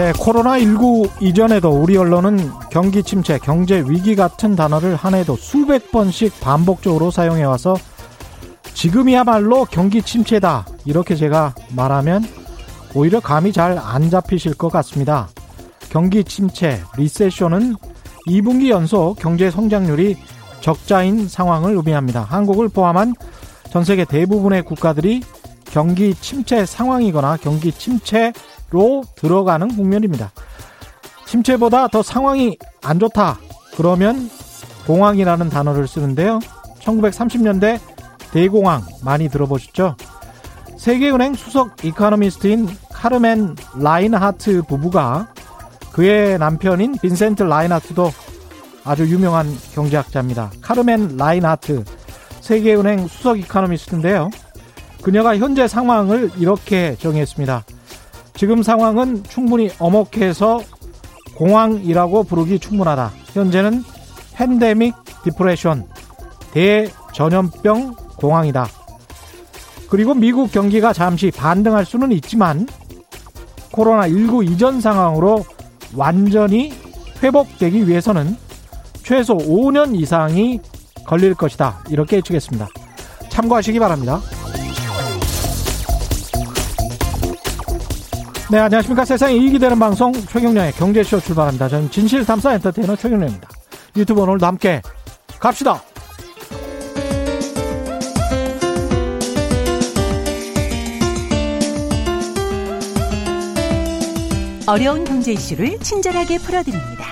네, 코로나19 이전에도 우리 언론은 경기 침체, 경제 위기 같은 단어를 한 해도 수백 번씩 반복적으로 사용해와서 지금이야말로 경기 침체다. 이렇게 제가 말하면 오히려 감이 잘 안 잡히실 것 같습니다. 경기 침체, 리세션은 2분기 연속 경제 성장률이 적자인 상황을 의미합니다. 한국을 포함한 전 세계 대부분의 국가들이 경기 침체 상황이거나 경기 침체로 들어가는 국면입니다. 침체보다 더 상황이 안 좋다. 그러면 공황이라는 단어를 쓰는데요. 1930년대 대공황 많이 들어보셨죠? 세계은행 수석 economist인 카르멘 라인하트 부부가 그의 남편인 빈센트 라인하트도 아주 유명한 경제학자입니다. 카르멘 라인하트 세계은행 수석 이카노미스트인데요. 그녀가 현재 상황을 이렇게 정의했습니다. 지금 상황은 충분히 엄혹해서 공황이라고 부르기 충분하다. 현재는 팬데믹 디프레션, 대전염병 공황이다. 그리고 미국 경기가 잠시 반등할 수는 있지만 코로나19 이전 상황으로 완전히 회복되기 위해서는 최소 5년 이상이 걸릴 것이다. 이렇게 예측했습니다. 참고하시기 바랍니다. 네, 안녕하십니까. 세상에 이익이 되는 방송 최경련의 경제쇼 출발합니다. 저는 진실탐사 엔터테이너 최경련입니다. 유튜브 오늘도 함께 갑시다. 어려운 경제 이슈를 친절하게 풀어드립니다.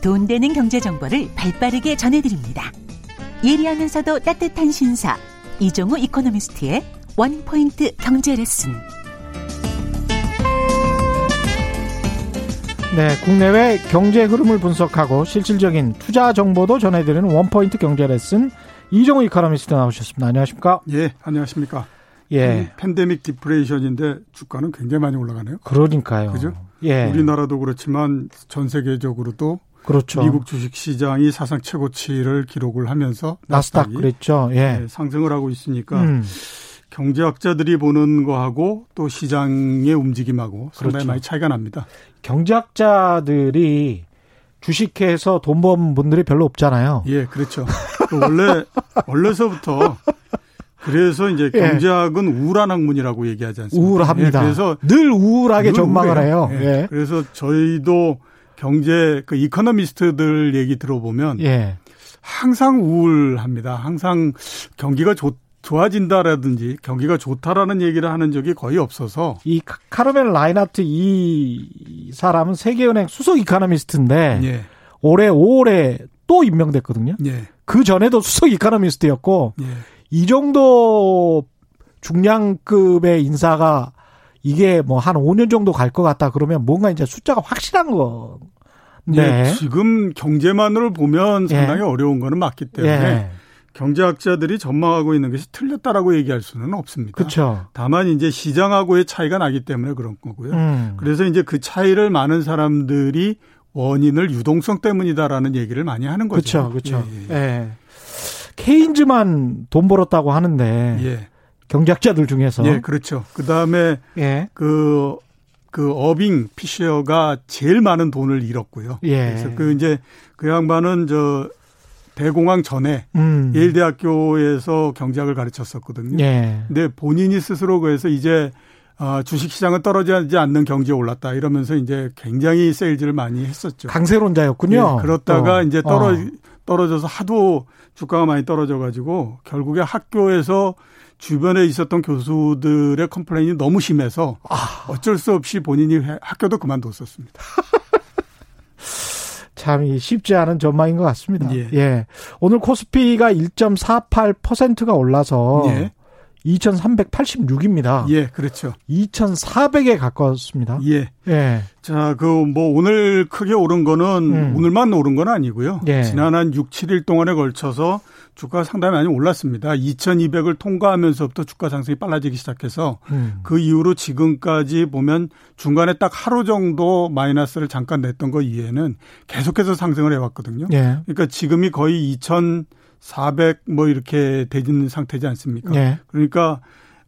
돈 되는 경제 정보를 발빠르게 전해드립니다. 예리하면서도 따뜻한 신사 이종우 economist의 one point 경제 레슨. 네, 국내외 경제 흐름을 분석하고 실질적인 투자 정보도 전해드리는 one point 경제 레슨 이종우 이코노미스트 나오셨습니다. 안녕하십니까? 예, 안녕하십니까? 예. pandemic depression인데 주가는 굉장히 많이 올라가네요. 그러니까요. 그죠? 예. 우리나라도 그렇지만 전 세계적으로도 그렇죠. 미국 주식 시장이 사상 최고치를 기록을 하면서 나스닥 그랬죠. 예. 네, 상승을 하고 있으니까 음. 경제학자들이 보는 거하고 또 시장의 움직임하고 상당히 그렇죠. 많이 차이가 납니다. 경제학자들이 주식해서 돈 번 분들이 별로 없잖아요. 예, 그렇죠. 그 원래 원래서부터 그래서 이제 예. 경제학은 우울한 학문이라고 얘기하지 않습니까? 우울합니다. 예, 그래서 늘 우울하게 늘 전망을 우울해요. 해요. 예. 예. 그래서 저희도 경제 그 economist들 얘기 들어보면 예. 항상 우울합니다. 항상 경기가 좋 좋아진다라든지 경기가 좋다라는 얘기를 하는 적이 거의 없어서 이 카- 카르멘 라인하트 이 사람은 세계은행 수석 economist인데 예. 올해 5월에 또 임명됐거든요. 예. 그 전에도 수석 이카노미스트였고 예. 이 정도 중량급의 인사가 이게 뭐 한 5년 정도 갈 것 같다 그러면 뭔가 이제 숫자가 확실한 거. 네. 예, 지금 경제만으로 보면 예. 상당히 어려운 거는 맞기 때문에 예. 경제학자들이 전망하고 있는 것이 틀렸다라고 얘기할 수는 없습니다. 그렇죠. 다만 이제 시장하고의 차이가 나기 때문에 그런 거고요. 음. 그래서 이제 그 차이를 많은 사람들이 원인을 유동성 때문이다라는 얘기를 많이 하는 거죠. 그렇죠. 그렇죠. 예, 예. 예. 케인즈만 돈 벌었다고 하는데 예. 경제학자들 중에서 예, 그렇죠. 그 다음에 예. 그, 그 어빙 피셔가 제일 많은 돈을 잃었고요. 예. 그래서 그 이제 그 양반은 저 대공황 전에 음. 예일대학교에서 경제학을 가르쳤었거든요. 예. 근데 본인이 스스로 그래서 이제 아, 주식 시장은 떨어지지 않는 경제에 올랐다 이러면서 이제 굉장히 세일즈를 많이 했었죠. 강세론자였군요. 예, 그렇다가 또. 이제 떨어 어. 떨어져서 하도 주가가 많이 떨어져 가지고 결국에 학교에서 주변에 있었던 교수들의 complain이 너무 심해서 아. 어쩔 수 없이 본인이 회- 학교도 그만뒀었습니다. 참이 쉽지 않은 전망인 것 같습니다. 예. 예. 오늘 코스피가 1.48%가 올라서 예. 2,386입니다. 예, 그렇죠. 2,400에 가까웠습니다. 예. 예. 자, 그 뭐 오늘 크게 오른 거는 음. 오늘만 오른 건 아니고요. 예. 지난 한 6, 7일 동안에 걸쳐서 주가가 상당히 많이 올랐습니다. 2200을 통과하면서부터 주가 상승이 빨라지기 시작해서 음. 그 이후로 지금까지 보면 중간에 딱 하루 정도 마이너스를 잠깐 냈던 거 이외에는 계속해서 상승을 해왔거든요. 예. 그러니까 지금이 거의 2400 뭐 이렇게 되는 상태지 않습니까? 예. 그러니까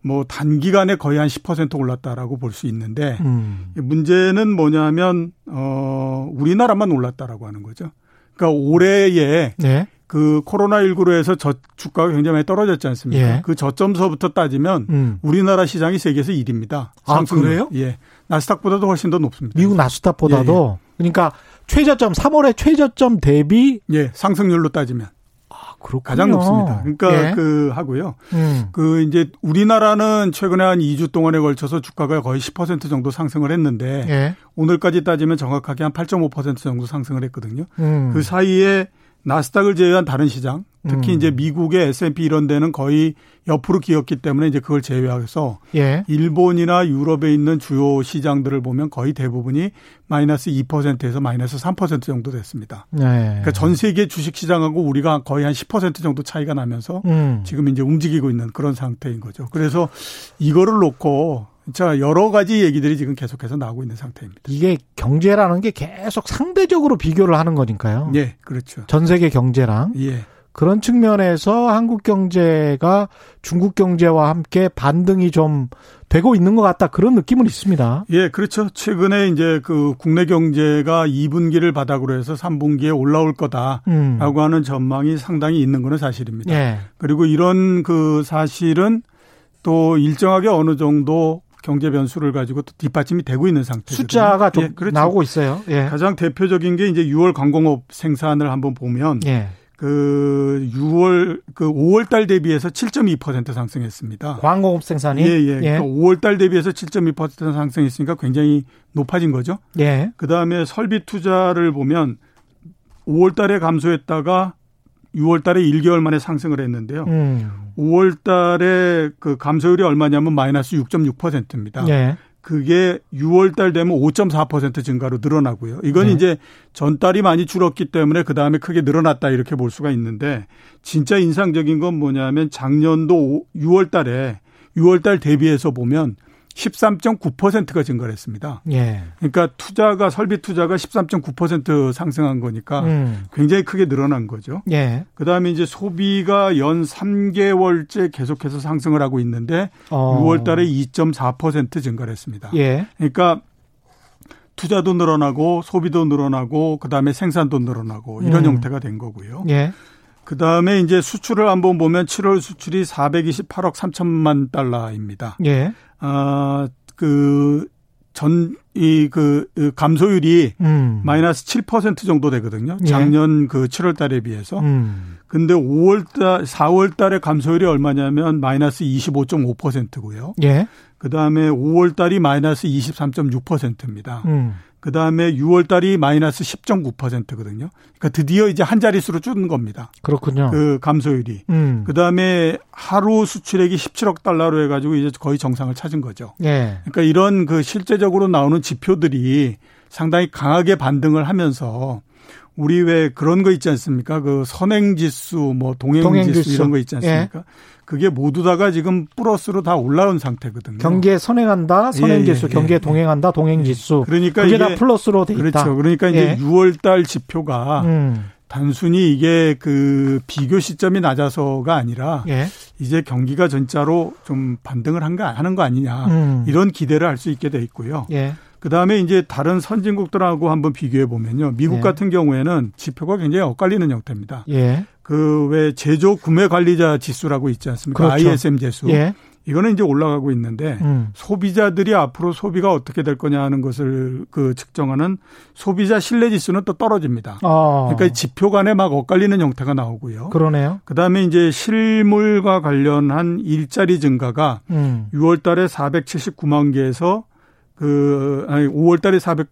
뭐 단기간에 거의 한 10% 올랐다라고 볼 수 있는데 음. 문제는 뭐냐면 어 우리나라만 올랐다라고 하는 거죠. 그러니까 올해에 네. 그 코로나19로 해서 저 주가가 굉장히 많이 떨어졌지 않습니까? 예. 그 저점서부터 따지면 음. 우리나라 시장이 세계에서 1위입니다. 아, 그래요? 예. 나스닥보다도 훨씬 더 높습니다. 미국 나스닥보다도 예, 예. 그러니까 최저점 3월에 최저점 대비 예, 상승률로 따지면 그렇군요. 가장 높습니다. 그러니까 예. 그 하고요. 음. 그 이제 우리나라는 최근에 한 2주 동안에 걸쳐서 주가가 거의 10% 정도 상승을 했는데 예. 오늘까지 따지면 정확하게 한 8.5% 정도 상승을 했거든요. 음. 그 사이에 나스닥을 제외한 다른 시장, 특히 음. 이제 미국의 S&P 이런 데는 거의 옆으로 기었기 때문에 이제 그걸 제외해서 예. 일본이나 유럽에 있는 주요 시장들을 보면 거의 대부분이 마이너스 2%에서 마이너스 3% 정도 됐습니다. 네. 그러니까 전 세계 주식 시장하고 우리가 거의 한 10% 정도 차이가 나면서 음. 지금 이제 움직이고 있는 그런 상태인 거죠. 그래서 이거를 놓고 자, 여러 가지 얘기들이 지금 계속해서 나오고 있는 상태입니다. 이게 경제라는 게 계속 상대적으로 비교를 하는 거니까요. 예, 그렇죠. 전 세계 경제랑. 예. 그런 측면에서 한국 경제가 중국 경제와 함께 반등이 좀 되고 있는 것 같다 그런 느낌은 있습니다. 예, 그렇죠. 최근에 이제 그 국내 경제가 2분기를 바닥으로 해서 3분기에 올라올 거다라고 음. 하는 전망이 상당히 있는 것은 사실입니다. 예. 그리고 이런 그 사실은 또 일정하게 어느 정도 경제 변수를 가지고 또 뒷받침이 되고 있는 상태죠. 숫자가 좀 예, 그렇죠. 나오고 있어요. 예. 가장 대표적인 게 이제 6월 관공업 생산을 한번 보면 예. 그 6월 그 5월 달 대비해서 7.2% 상승했습니다. 광공업 생산이 예, 예. 예. 그러니까 5월 달 대비해서 7.2% 상승했으니까 굉장히 높아진 거죠. 예. 그다음에 설비 투자를 보면 5월 달에 감소했다가 6월 달에 1개월 만에 상승을 했는데요. 음. 5월 달에 그 감소율이 얼마냐면 마이너스 6.6%입니다. 예. 그게 6월 달 되면 5.4% 증가로 늘어나고요. 이건 네. 이제 전달이 많이 줄었기 때문에 그 다음에 크게 늘어났다 이렇게 볼 수가 있는데 진짜 인상적인 건 뭐냐면 작년도 6월 달에 6월 달 대비해서 보면 13.9%가 증가를 했습니다. 예. 그러니까 투자가 설비 투자가 13.9% 상승한 거니까 음. 굉장히 크게 늘어난 거죠. 예. 그다음에 이제 소비가 연 3개월째 계속해서 상승을 하고 있는데 어. 6월 달에 2.4% 증가를 했습니다. 예. 그러니까 투자도 늘어나고 소비도 늘어나고 그다음에 생산도 늘어나고 이런 음. 형태가 된 거고요. 예. 그 다음에 이제 수출을 한번 보면 7월 수출이 428억 3천만 달러입니다. 예. 아, 그, 전, 이, 그, 그, 감소율이 음. 마이너스 7% 정도 되거든요. 예. 작년 예. 그 7월 달에 비해서. 음. 근데 5월 달, 4월 달에 감소율이 얼마냐면 마이너스 25.5%고요. 예. 그 다음에 5월 달이 마이너스 23.6%입니다. 음. 그 다음에 6월 달이 마이너스 10.9%거든요. 그러니까 드디어 이제 한 자릿수로 줄은 겁니다. 그렇군요. 그 감소율이. 음. 그 다음에 하루 수출액이 17억 달러로 해가지고 이제 거의 정상을 찾은 거죠. 예. 그러니까 이런 그 실제적으로 나오는 지표들이 상당히 강하게 반등을 하면서 우리 왜 그런 거 있지 않습니까? 그 선행지수, 뭐 동행지수, 동행지수. 이런 거 있지 않습니까? 예. 그게 모두 다가 지금 플러스로 다 올라온 상태거든요. 경기에 선행한다, 선행지수, 예, 예, 경기에 예. 동행한다, 동행지수. 그러니까 그게 다 플러스로 돼 있다. 그렇죠. 그러니까 이제 6월 예. 달 지표가 음. 단순히 이게 그 비교 시점이 낮아서가 아니라 예. 이제 경기가 진짜로 좀 반등을 한거 하는 거 아니냐 음. 이런 기대를 할 수 있게 돼 있고요. 예. 그 다음에 이제 다른 선진국들하고 한번 비교해 보면요. 미국 예. 같은 경우에는 지표가 굉장히 엇갈리는 형태입니다. 예. 그왜 제조 구매 관리자 지수라고 있지 않습니까? 그렇죠. ISM 지수. 예. 이거는 이제 올라가고 있는데 음. 소비자들이 앞으로 소비가 어떻게 될 거냐 하는 것을 그 측정하는 소비자 신뢰 지수는 또 떨어집니다. 아. 그러니까 지표 간에 막 엇갈리는 형태가 나오고요. 그러네요. 그다음에 이제 실물과 관련한 일자리 증가가 음. 6월 달에 479만 개에서 그 아니 5월 달에 400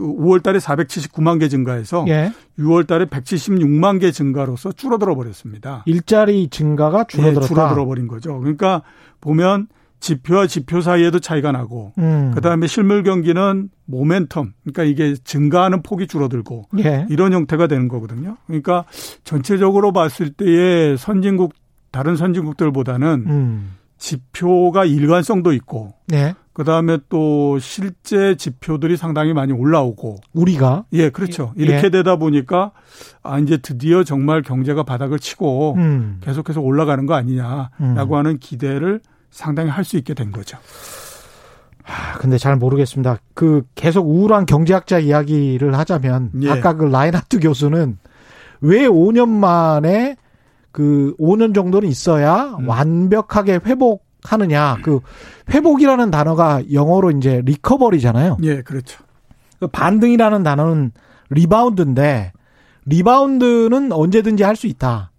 5월 달에 479만 개 증가해서 예. 6월 달에 176만 개 증가로서 줄어들어 버렸습니다. 일자리 증가가 줄어들었다. 예, 줄어들어 버린 거죠. 그러니까 보면 지표와 지표 사이에도 차이가 나고 음. 그다음에 실물 경기는 모멘텀 그러니까 이게 증가하는 폭이 줄어들고 예. 이런 형태가 되는 거거든요. 그러니까 전체적으로 봤을 때의 선진국 다른 선진국들보다는 음. 지표가 일관성도 있고 네. 그 다음에 또 실제 지표들이 상당히 많이 올라오고 우리가 예 그렇죠 예. 이렇게 예. 되다 보니까 아 이제 드디어 정말 경제가 바닥을 치고 음. 계속해서 올라가는 거 아니냐라고 음. 하는 기대를 상당히 할 수 있게 된 거죠. 아, 근데 잘 모르겠습니다. 그 계속 우울한 경제학자 이야기를 하자면 예. 아까 그 라인하트 교수는 왜 5년 만에 그 5년 정도는 있어야 음. 완벽하게 회복 하느냐. 그 회복이라는 단어가 영어로 이제 recovery잖아요. 예, 그렇죠. 그 반등이라는 단어는 리바운드인데 리바운드는 언제든지 할 수 있다.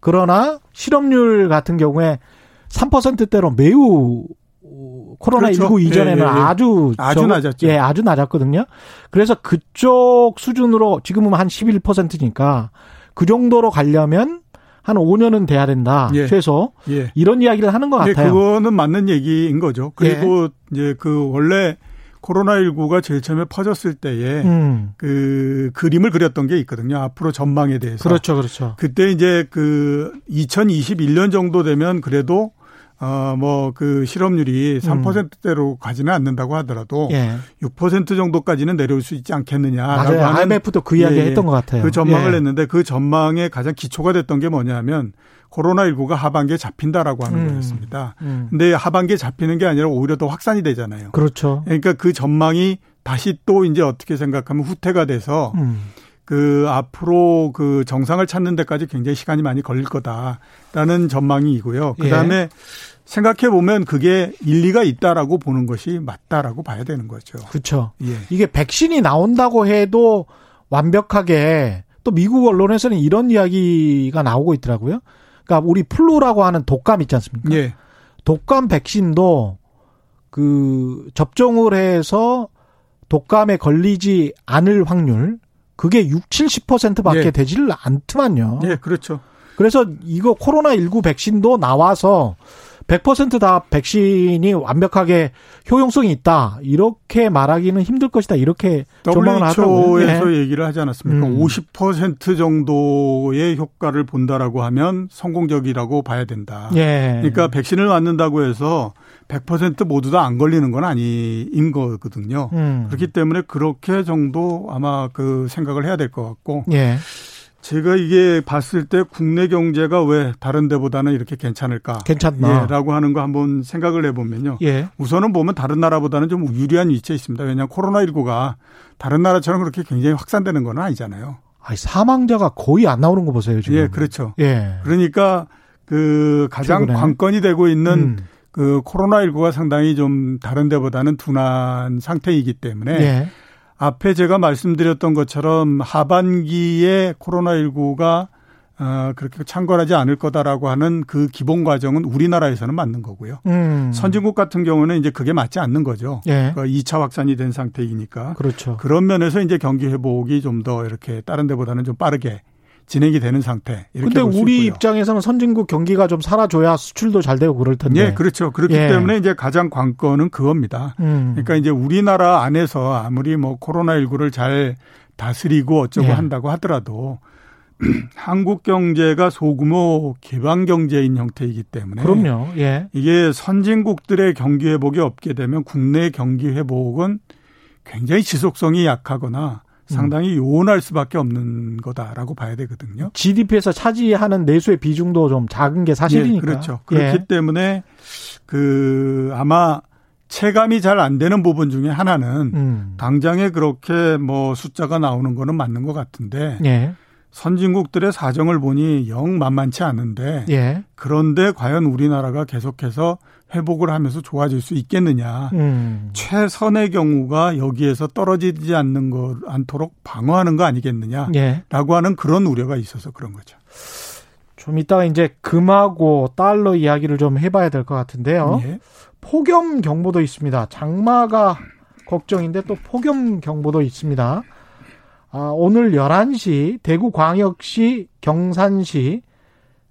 그러나 실업률 같은 경우에 3%대로 매우 코로나 19 그렇죠. 이전에는 예, 예, 예. 아주 아주 저, 낮았죠. 예, 아주 낮았거든요. 그래서 그쪽 수준으로 지금은 한 11%니까 그 정도로 가려면 한 5년은 돼야 된다. 예. 최소. 예. 이런 이야기를 하는 것 예, 같아요. 그거는 맞는 얘기인 거죠. 그리고 이제 그 원래 코로나19가 제일 처음에 퍼졌을 때에 음. 그 그림을 그렸던 게 있거든요. 앞으로 전망에 대해서. 그렇죠, 그렇죠. 그때 이제 그 2021년 정도 되면 그래도 어, 뭐, 그 실업률이 3%대로 음. 가지는 않는다고 하더라도 예. 6% 정도까지는 내려올 수 있지 않겠느냐라고 맞아요. 하는 IMF도 그 이야기 예, 했던 것 같아요. 그 전망을 예. 했는데 그 전망의 가장 기초가 됐던 게 뭐냐면 코로나19가 하반기에 잡힌다라고 하는 음. 거였습니다. 음. 근데 하반기에 잡히는 게 아니라 오히려 더 확산이 되잖아요. 그렇죠. 그러니까 그 전망이 다시 또 이제 어떻게 생각하면 후퇴가 돼서 음. 그 앞으로 그 정상을 찾는 데까지 굉장히 시간이 많이 걸릴 거다라는 전망이고요. 그 다음에 예. 생각해 보면 그게 일리가 있다라고 보는 것이 맞다라고 봐야 되는 거죠. 그렇죠. 예. 이게 백신이 나온다고 해도 완벽하게 또 미국 언론에서는 이런 이야기가 나오고 있더라고요. 그러니까 우리 플루라고 하는 독감 있지 않습니까? 예. 독감 백신도 그 접종을 해서 독감에 걸리지 않을 확률 그게 6, 70%밖에 예. 되지를 않더만요. 예, 그렇죠. 그래서 이거 코로나19 백신도 나와서 100%다 백신이 완벽하게 효용성이 있다. 이렇게 말하기는 힘들 것이다. 이렇게 조망을 하더라고요. WHO에서 예. 얘기를 하지 않았습니까? 음. 50% 정도의 효과를 본다라고 하면 성공적이라고 봐야 된다. 예. 그러니까 백신을 맞는다고 해서 100% 모두 다 안 걸리는 건 아닌 거거든요. 음. 그렇기 때문에 그렇게 정도 아마 그 생각을 해야 될 것 같고. 예. 제가 이게 봤을 때 국내 경제가 왜 다른 데보다는 이렇게 괜찮을까? 괜찮나? 예, 라고 하는 거 한번 생각을 해보면요. 예. 우선은 보면 다른 나라보다는 좀 유리한 위치에 있습니다. 왜냐하면 코로나19가 다른 나라처럼 그렇게 굉장히 확산되는 건 아니잖아요. 아니, 사망자가 거의 안 나오는 거 보세요, 지금. 예, 그렇죠. 예. 그러니까 그 가장 최근에. 관건이 되고 있는 음. 그 코로나19가 상당히 좀 다른 데보다는 둔한 상태이기 때문에 예. 앞에 제가 말씀드렸던 것처럼 하반기에 코로나19가 어, 그렇게 창궐하지 않을 거다라고 하는 그 기본 과정은 우리나라에서는 맞는 거고요. 음. 선진국 같은 경우는 이제 그게 맞지 않는 거죠. 예. 그러니까 2차 확산이 된 상태이니까. 그렇죠. 그런 면에서 이제 경기 회복이 좀 더 이렇게 다른 데보다는 좀 빠르게 진행이 되는 상태. 이렇게 근데 우리 입장에서는 선진국 경기가 좀 살아줘야 수출도 잘 되고 그럴 텐데. 예, 그렇죠. 그렇기 예. 때문에 이제 가장 관건은 그겁니다. 음. 그러니까 이제 우리나라 안에서 아무리 뭐 코로나19를 잘 다스리고 어쩌고 예. 한다고 하더라도 한국 경제가 소규모 개방 경제인 형태이기 때문에 그럼요. 예. 이게 선진국들의 경기 회복이 없게 되면 국내 경기 회복은 굉장히 지속성이 약하거나 상당히 요원할 수밖에 없는 거다라고 봐야 되거든요. GDP에서 차지하는 내수의 비중도 좀 작은 게 사실이니까. 예, 그렇죠. 그렇기 예. 때문에 그 아마 체감이 잘 안 되는 부분 중에 하나는 음. 당장에 그렇게 뭐 숫자가 나오는 거는 맞는 것 같은데 예. 선진국들의 사정을 보니 영 만만치 않은데 예. 그런데 과연 우리나라가 계속해서 회복을 하면서 좋아질 수 있겠느냐. 음. 최선의 경우가 여기에서 떨어지지 않는 것 않도록 방어하는 거 아니겠느냐라고 예. 하는 그런 우려가 있어서 그런 거죠. 좀 이따가 이제 금하고 달러 이야기를 좀 해봐야 될 것 같은데요. 예. 폭염 경보도 있습니다. 장마가 걱정인데 또 폭염 경보도 있습니다. 아, 오늘 11시 대구광역시, 경산시,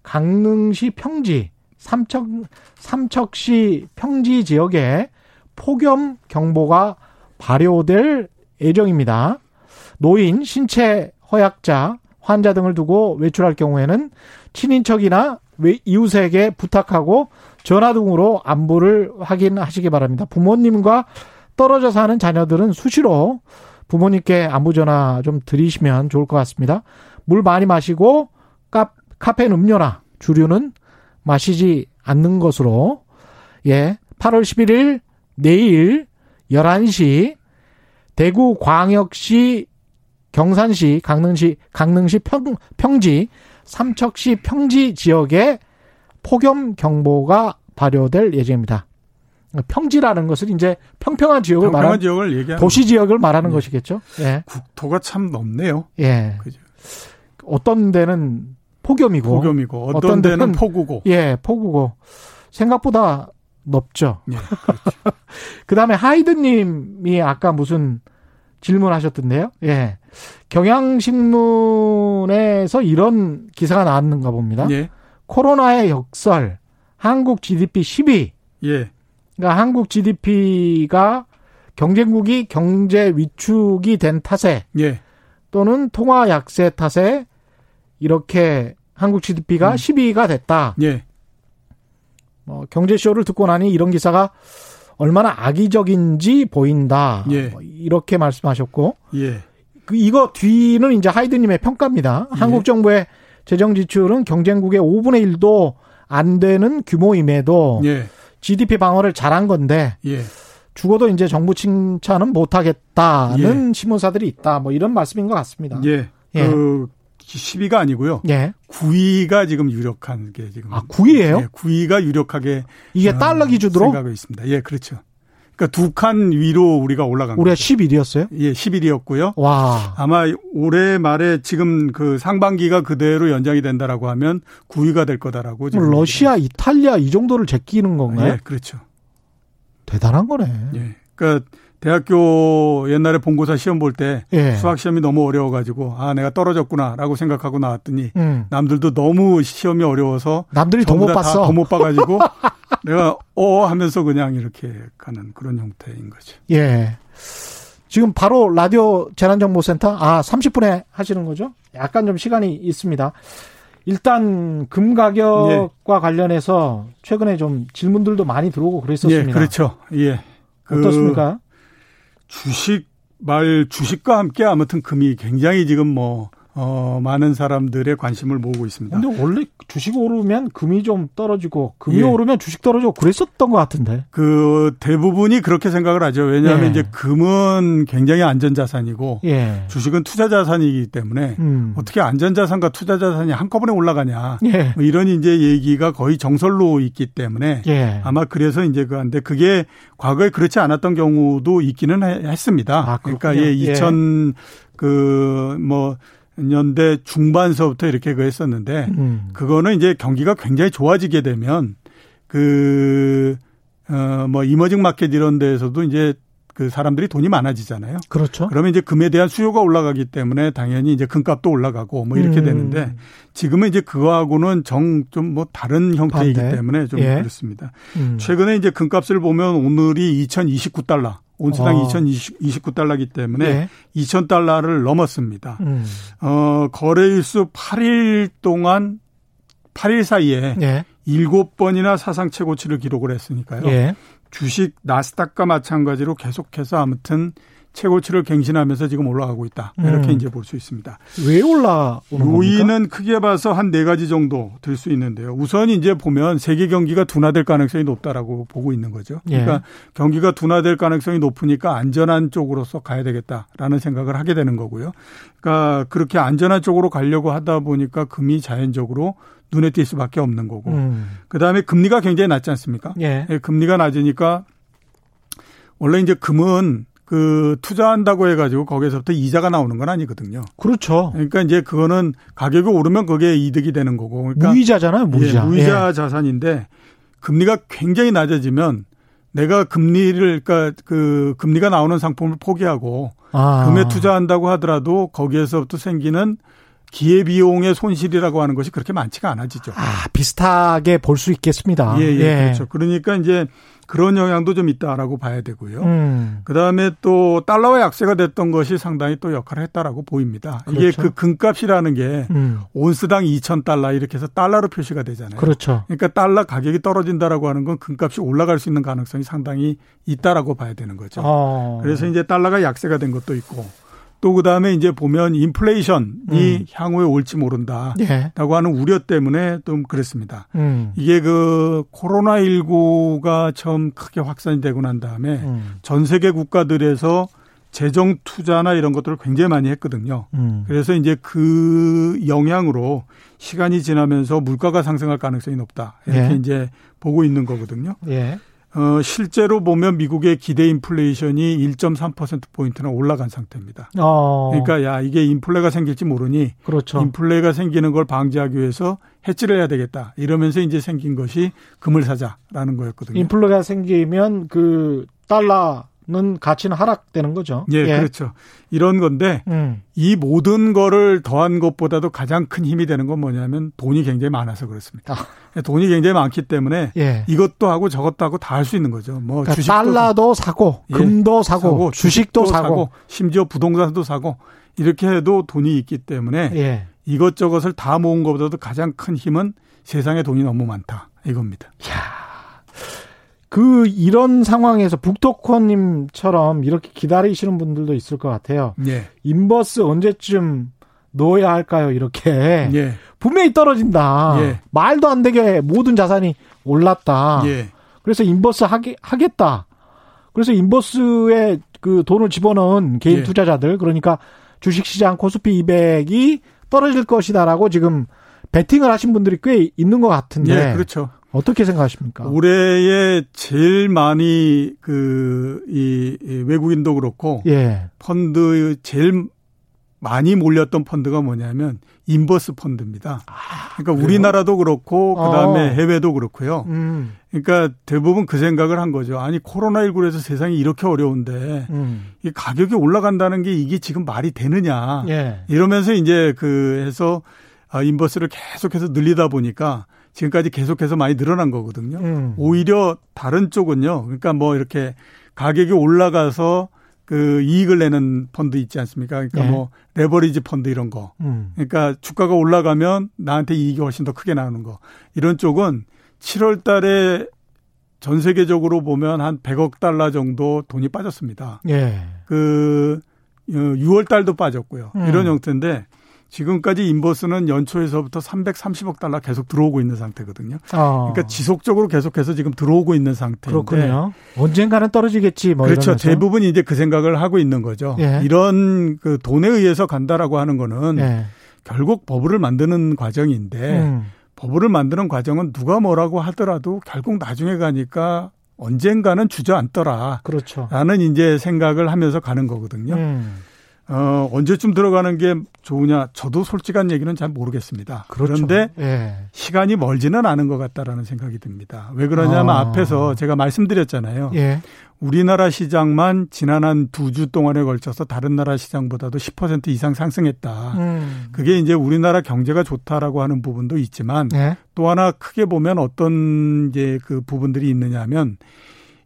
강릉시 평지 삼척 삼척시 평지 지역에 폭염 경보가 발효될 예정입니다. 노인, 신체 허약자, 환자 등을 두고 외출할 경우에는 친인척이나 이웃에게 부탁하고 전화 등으로 안부를 확인하시기 바랍니다. 부모님과 떨어져 사는 자녀들은 수시로 부모님께 안부 전화 좀 드리시면 좋을 것 같습니다. 물 많이 마시고 카, 카페인 음료나 주류는 마시지 않는 것으로 예. 8월 11일 내일 11시 대구 광역시 경산시, 강릉시, 강릉시 평, 평지, 삼척시 평지 지역에 폭염 경보가 발효될 예정입니다. 평지라는 것은 이제 평평한 지역을 평평한 말하는 지역을 얘기하는 도시 지역을 말하는 예. 것이겠죠. 예. 국토가 참 넓네요. 예. 그죠. 어떤 데는 폭염이고, 폭염이고 어떤, 어떤 데는, 데는 폭우고. 예, 폭우고 생각보다 높죠. 예, 그렇죠. 그다음에 하이드님이 아까 무슨 질문하셨던데요. 예. 경향신문에서 이런 기사가 나왔는가 봅니다. 예. 코로나의 역설, 한국 GDP 10위. 예. 그러니까 한국 GDP가 경쟁국이 경제 위축이 된 탓에 예. 또는 통화 약세 탓에 이렇게 한국 GDP가 음. 10위가 됐다. 예. 뭐 경제쇼를 듣고 나니 이런 기사가 얼마나 악의적인지 보인다. 예. 뭐 이렇게 말씀하셨고. 예. 그 이거 뒤는 이제 하이드님의 평가입니다. 예. 한국 정부의 재정 지출은 경쟁국의 5분의 1도 안 되는 규모임에도 예. GDP 방어를 잘한 건데 예. 죽어도 이제 정부 칭찬은 못 하겠다는 예. 신문사들이 있다. 뭐 이런 말씀인 것 같습니다. 예. 그 10위가 아니고요. 예. 9위가 지금 유력한 게 지금. 아, 9위예요? 예, 9위가 유력하게 이게 어, 달러 기준으로 생각하고 있습니다. 예, 그렇죠. 그러니까 두 칸 위로 우리가 올라간 거죠. 11위였어요? 예, 11위였고요. 와. 아마 올해 말에 지금 그 상반기가 그대로 연장이 된다라고 하면 9위가 될 거다라고 지금 러시아, 이탈리아 이 정도를 제끼는 건가요? 예, 그렇죠. 대단한 거네. 예. 그러니까 대학교 옛날에 본고사 시험 볼때 예. 수학 시험이 너무 어려워가지고 아 내가 떨어졌구나라고 생각하고 나왔더니 음. 남들도 너무 시험이 어려워서 남들이 더 못 봤어 더 못 봐가지고 내가 어 하면서 그냥 이렇게 가는 그런 형태인 거죠. 예. 지금 바로 라디오 재난정보센터 아 30분에 하시는 거죠? 약간 좀 시간이 있습니다. 일단 금 가격과 예. 관련해서 최근에 좀 질문들도 많이 들어오고 그랬었습니다. 예, 그렇죠. 예. 그 어떻습니까? 주식 말 주식과 함께 아무튼 금이 굉장히 지금 뭐 어, 많은 사람들의 관심을 모으고 있습니다. 근데 원래 주식 오르면 금이 좀 떨어지고 금이 예. 오르면 주식 떨어지고 그랬었던 것 같은데. 그 대부분이 그렇게 생각을 하죠. 왜냐하면 예. 이제 금은 굉장히 안전 자산이고 예. 주식은 투자 자산이기 때문에 음. 어떻게 안전 자산과 투자 자산이 한꺼번에 올라가냐. 예. 뭐 이런 이제 얘기가 거의 정설로 있기 때문에 예. 아마 그래서 이제 그한데 그게 과거에 그렇지 않았던 경우도 있기는 했습니다. 아, 그러니까 예, 2000 그 뭐 년대 중반서부터 이렇게 그 했었는데 음. 그거는 이제 경기가 굉장히 좋아지게 되면 그 어 뭐 이머징 마켓 이런 데에서도 이제 그 사람들이 돈이 많아지잖아요. 그렇죠. 그러면 이제 금에 대한 수요가 올라가기 때문에 당연히 이제 금값도 올라가고 뭐 이렇게 음. 되는데 지금은 이제 그거하고는 정 좀 뭐 다른 형태이기 반대. 때문에 좀 예. 그렇습니다. 음. 최근에 이제 금값을 보면 오늘이 2029달러 온수당 어. 2029달러기 때문에 네. 2000달러를 넘었습니다. 음. 어, 거래일수 8일 동안 8일 사이에 네. 7번이나 사상 최고치를 기록을 했으니까요. 네. 주식 나스닥과 마찬가지로 계속해서 아무튼 최고치를 갱신하면서 지금 올라가고 있다. 이렇게 음. 이제 볼 수 있습니다. 왜 올라오는 요인은 겁니까? 크게 봐서 한 네 가지 정도 들 수 있는데요. 우선 이제 보면 세계 경기가 둔화될 가능성이 높다라고 보고 있는 거죠. 예. 그러니까 예. 경기가 둔화될 가능성이 높으니까 안전한 쪽으로서 가야 되겠다라는 생각을 하게 되는 거고요. 그러니까 그렇게 안전한 쪽으로 가려고 하다 보니까 금이 자연적으로 눈에 띌 수밖에 없는 거고. 음. 그다음에 금리가 굉장히 낮지 않습니까? 예. 예 금리가 낮으니까 원래 이제 금은 그 투자한다고 해가지고 거기서부터 이자가 나오는 건 아니거든요. 그렇죠. 그러니까 이제 그거는 가격이 오르면 그게 이득이 되는 거고. 그러니까 무이자잖아요, 무이자. 예, 무이자 예. 자산인데 금리가 굉장히 낮아지면 내가 금리를 그러니까 그 금리가 나오는 상품을 포기하고 아. 금에 투자한다고 하더라도 거기에서부터 생기는 기회 비용의 손실이라고 하는 것이 그렇게 많지가 않아지죠. 아, 비슷하게 볼 수 있겠습니다. 예, 예, 예, 그렇죠. 그러니까 이제 그런 영향도 좀 있다라고 봐야 되고요. 음. 그다음에 또 달러와 약세가 됐던 것이 상당히 또 역할을 했다라고 보입니다. 그렇죠. 이게 그 금값이라는 게 음. 온스당 2,000달러 이렇게 해서 달러로 표시가 되잖아요. 그렇죠. 그러니까 달러 가격이 떨어진다라고 하는 건 금값이 올라갈 수 있는 가능성이 상당히 있다라고 봐야 되는 거죠. 어. 그래서 이제 달러가 약세가 된 것도 있고 또 그다음에 이제 보면 인플레이션이 음. 향후에 올지 모른다라고 예. 하는 우려 때문에 좀 그랬습니다. 음. 이게 그 코로나 19가 처음 크게 확산이 되고 난 다음에 음. 전 세계 국가들에서 재정 투자나 이런 것들을 굉장히 많이 했거든요. 음. 그래서 이제 그 영향으로 시간이 지나면서 물가가 상승할 가능성이 높다. 이렇게 예. 이제 보고 있는 거거든요. 예. 어, 실제로 보면 미국의 기대 인플레이션이 1.3%포인트나 올라간 상태입니다. 어. 그러니까 야, 이게 인플레가 생길지 모르니 그렇죠. 인플레가 생기는 걸 방지하기 위해서 해지를 해야 되겠다. 이러면서 이제 생긴 것이 금을 사자라는 거였거든요. 인플레가 생기면 그 달러 는 가치는 하락되는 거죠. 예, 예. 그렇죠. 이런 건데 음. 이 모든 거를 더한 것보다도 가장 큰 힘이 되는 건 뭐냐면 돈이 굉장히 많아서 그렇습니다. 아. 돈이 굉장히 많기 때문에 예. 이것도 하고 저것도 하고 다 할 수 있는 거죠. 뭐 그러니까 주식도 달러도 사고, 예. 금도 사고, 사고 주식도, 주식도 사고. 사고. 심지어 부동산도 사고 이렇게 해도 돈이 있기 때문에 예. 이것저것을 다 모은 것보다도 가장 큰 힘은 세상에 돈이 너무 많다 이겁니다. 야. 그 이런 상황에서 북토커님처럼 이렇게 기다리시는 분들도 있을 것 같아요. 예. 인버스 언제쯤 놓아야 할까요? 이렇게 예. 분명히 떨어진다. 예. 말도 안 되게 모든 자산이 올랐다. 예. 그래서 인버스 하게, 하겠다. 그래서 인버스에 그 돈을 집어넣은 개인 예. 투자자들 그러니까 주식시장 코스피 200이 떨어질 것이다라고 지금 베팅을 하신 분들이 꽤 있는 것 같은데. 예, 그렇죠. 어떻게 생각하십니까? 올해에 제일 많이 그, 이, 외국인도 그렇고. 예. 펀드 제일 많이 몰렸던 펀드가 뭐냐면 인버스 펀드입니다. 아, 그러니까 그래요? 우리나라도 그렇고 그다음에 어. 해외도 그렇고요. 음. 그러니까 대부분 그 생각을 한 거죠. 아니 코로나19에서 세상이 이렇게 어려운데 음. 이 가격이 올라간다는 게 이게 지금 말이 되느냐. 예. 이러면서 이제 그 해서 아, 인버스를 계속해서 늘리다 보니까 지금까지 계속해서 많이 늘어난 거거든요. 음. 오히려 다른 쪽은요. 그러니까 뭐 이렇게 가격이 올라가서 그 이익을 내는 펀드 있지 않습니까? 그러니까 네. 뭐 레버리지 펀드 이런 거. 음. 그러니까 주가가 올라가면 나한테 이익이 훨씬 더 크게 나오는 거. 이런 쪽은 7월 달에 전 세계적으로 보면 한 100억 달러 정도 돈이 빠졌습니다. 예. 그 6월 어, 달도 빠졌고요. 음. 이런 형태인데 지금까지 인버스는 연초에서부터 330억 달러 계속 들어오고 있는 상태거든요. 어. 그러니까 지속적으로 계속해서 지금 들어오고 있는 상태인데. 그렇군요. 언젠가는 떨어지겠지. 뭐 그렇죠. 이러면서. 대부분 이제 그 생각을 하고 있는 거죠. 예. 이런 그 돈에 의해서 간다라고 하는 거는 예. 결국 버블을 만드는 과정인데 음. 버블을 만드는 과정은 누가 뭐라고 하더라도 결국 나중에 가니까 언젠가는 주저앉더라. 그렇죠. 라는 이제 생각을 하면서 가는 거거든요. 음. 어, 언제쯤 들어가는 게 좋으냐? 저도 솔직한 얘기는 잘 모르겠습니다. 그렇죠. 그런데 예. 시간이 멀지는 않은 것 같다라는 생각이 듭니다. 왜 그러냐면 아. 앞에서 제가 말씀드렸잖아요. 예. 우리나라 시장만 지난 한 두 주 동안에 걸쳐서 다른 나라 시장보다도 10% 이상 상승했다. 음. 그게 이제 우리나라 경제가 좋다라고 하는 부분도 있지만 예. 또 하나 크게 보면 어떤 이제 그 부분들이 있느냐면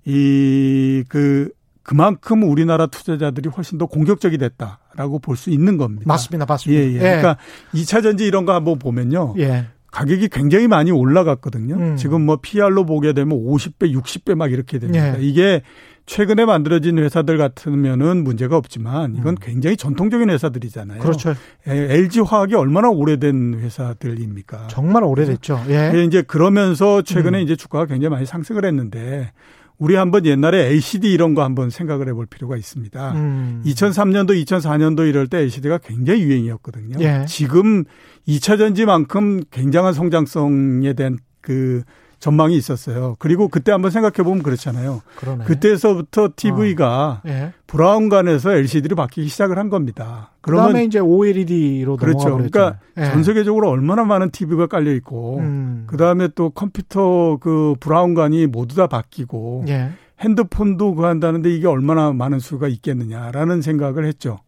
이그 그만큼 우리나라 투자자들이 훨씬 더 공격적이 됐다라고 볼 수 있는 겁니다. 맞습니다. 맞습니다. 예, 예. 예. 그러니까 2차 전지 이런 거 한번 보면요. 예. 가격이 굉장히 많이 올라갔거든요. 음. 지금 뭐 PR로 보게 되면 50배, 60배 막 이렇게 됩니다. 예. 이게 최근에 만들어진 회사들 같으면은 문제가 없지만 이건 음. 굉장히 전통적인 회사들이잖아요. 그렇죠. LG 화학이 얼마나 오래된 회사들입니까? 정말 오래됐죠. 예. 예 이제 그러면서 최근에 음. 이제 주가가 굉장히 많이 상승을 했는데 우리 한번 옛날에 LCD 이런 거 한번 생각을 해볼 필요가 있습니다. 음. 2003년도, 2004년도 이럴 때 LCD가 굉장히 유행이었거든요. 예. 지금 2차 전지만큼 굉장한 성장성에 대한 그 전망이 있었어요. 그리고 그때 한번 생각해 보면 그렇잖아요. 그러네. 그때서부터 TV가 어. 예. 브라운관에서 LCD로 바뀌기 시작을 한 겁니다. 그러면 그다음에 이제 OLED로 그렇죠. 그러니까 예. 전 세계적으로 얼마나 많은 TV가 깔려 있고 음. 그다음에 또 컴퓨터 그 브라운관이 모두 다 바뀌고 예. 핸드폰도 그 한다는데 이게 얼마나 많은 수가 있겠느냐라는 생각을 했죠.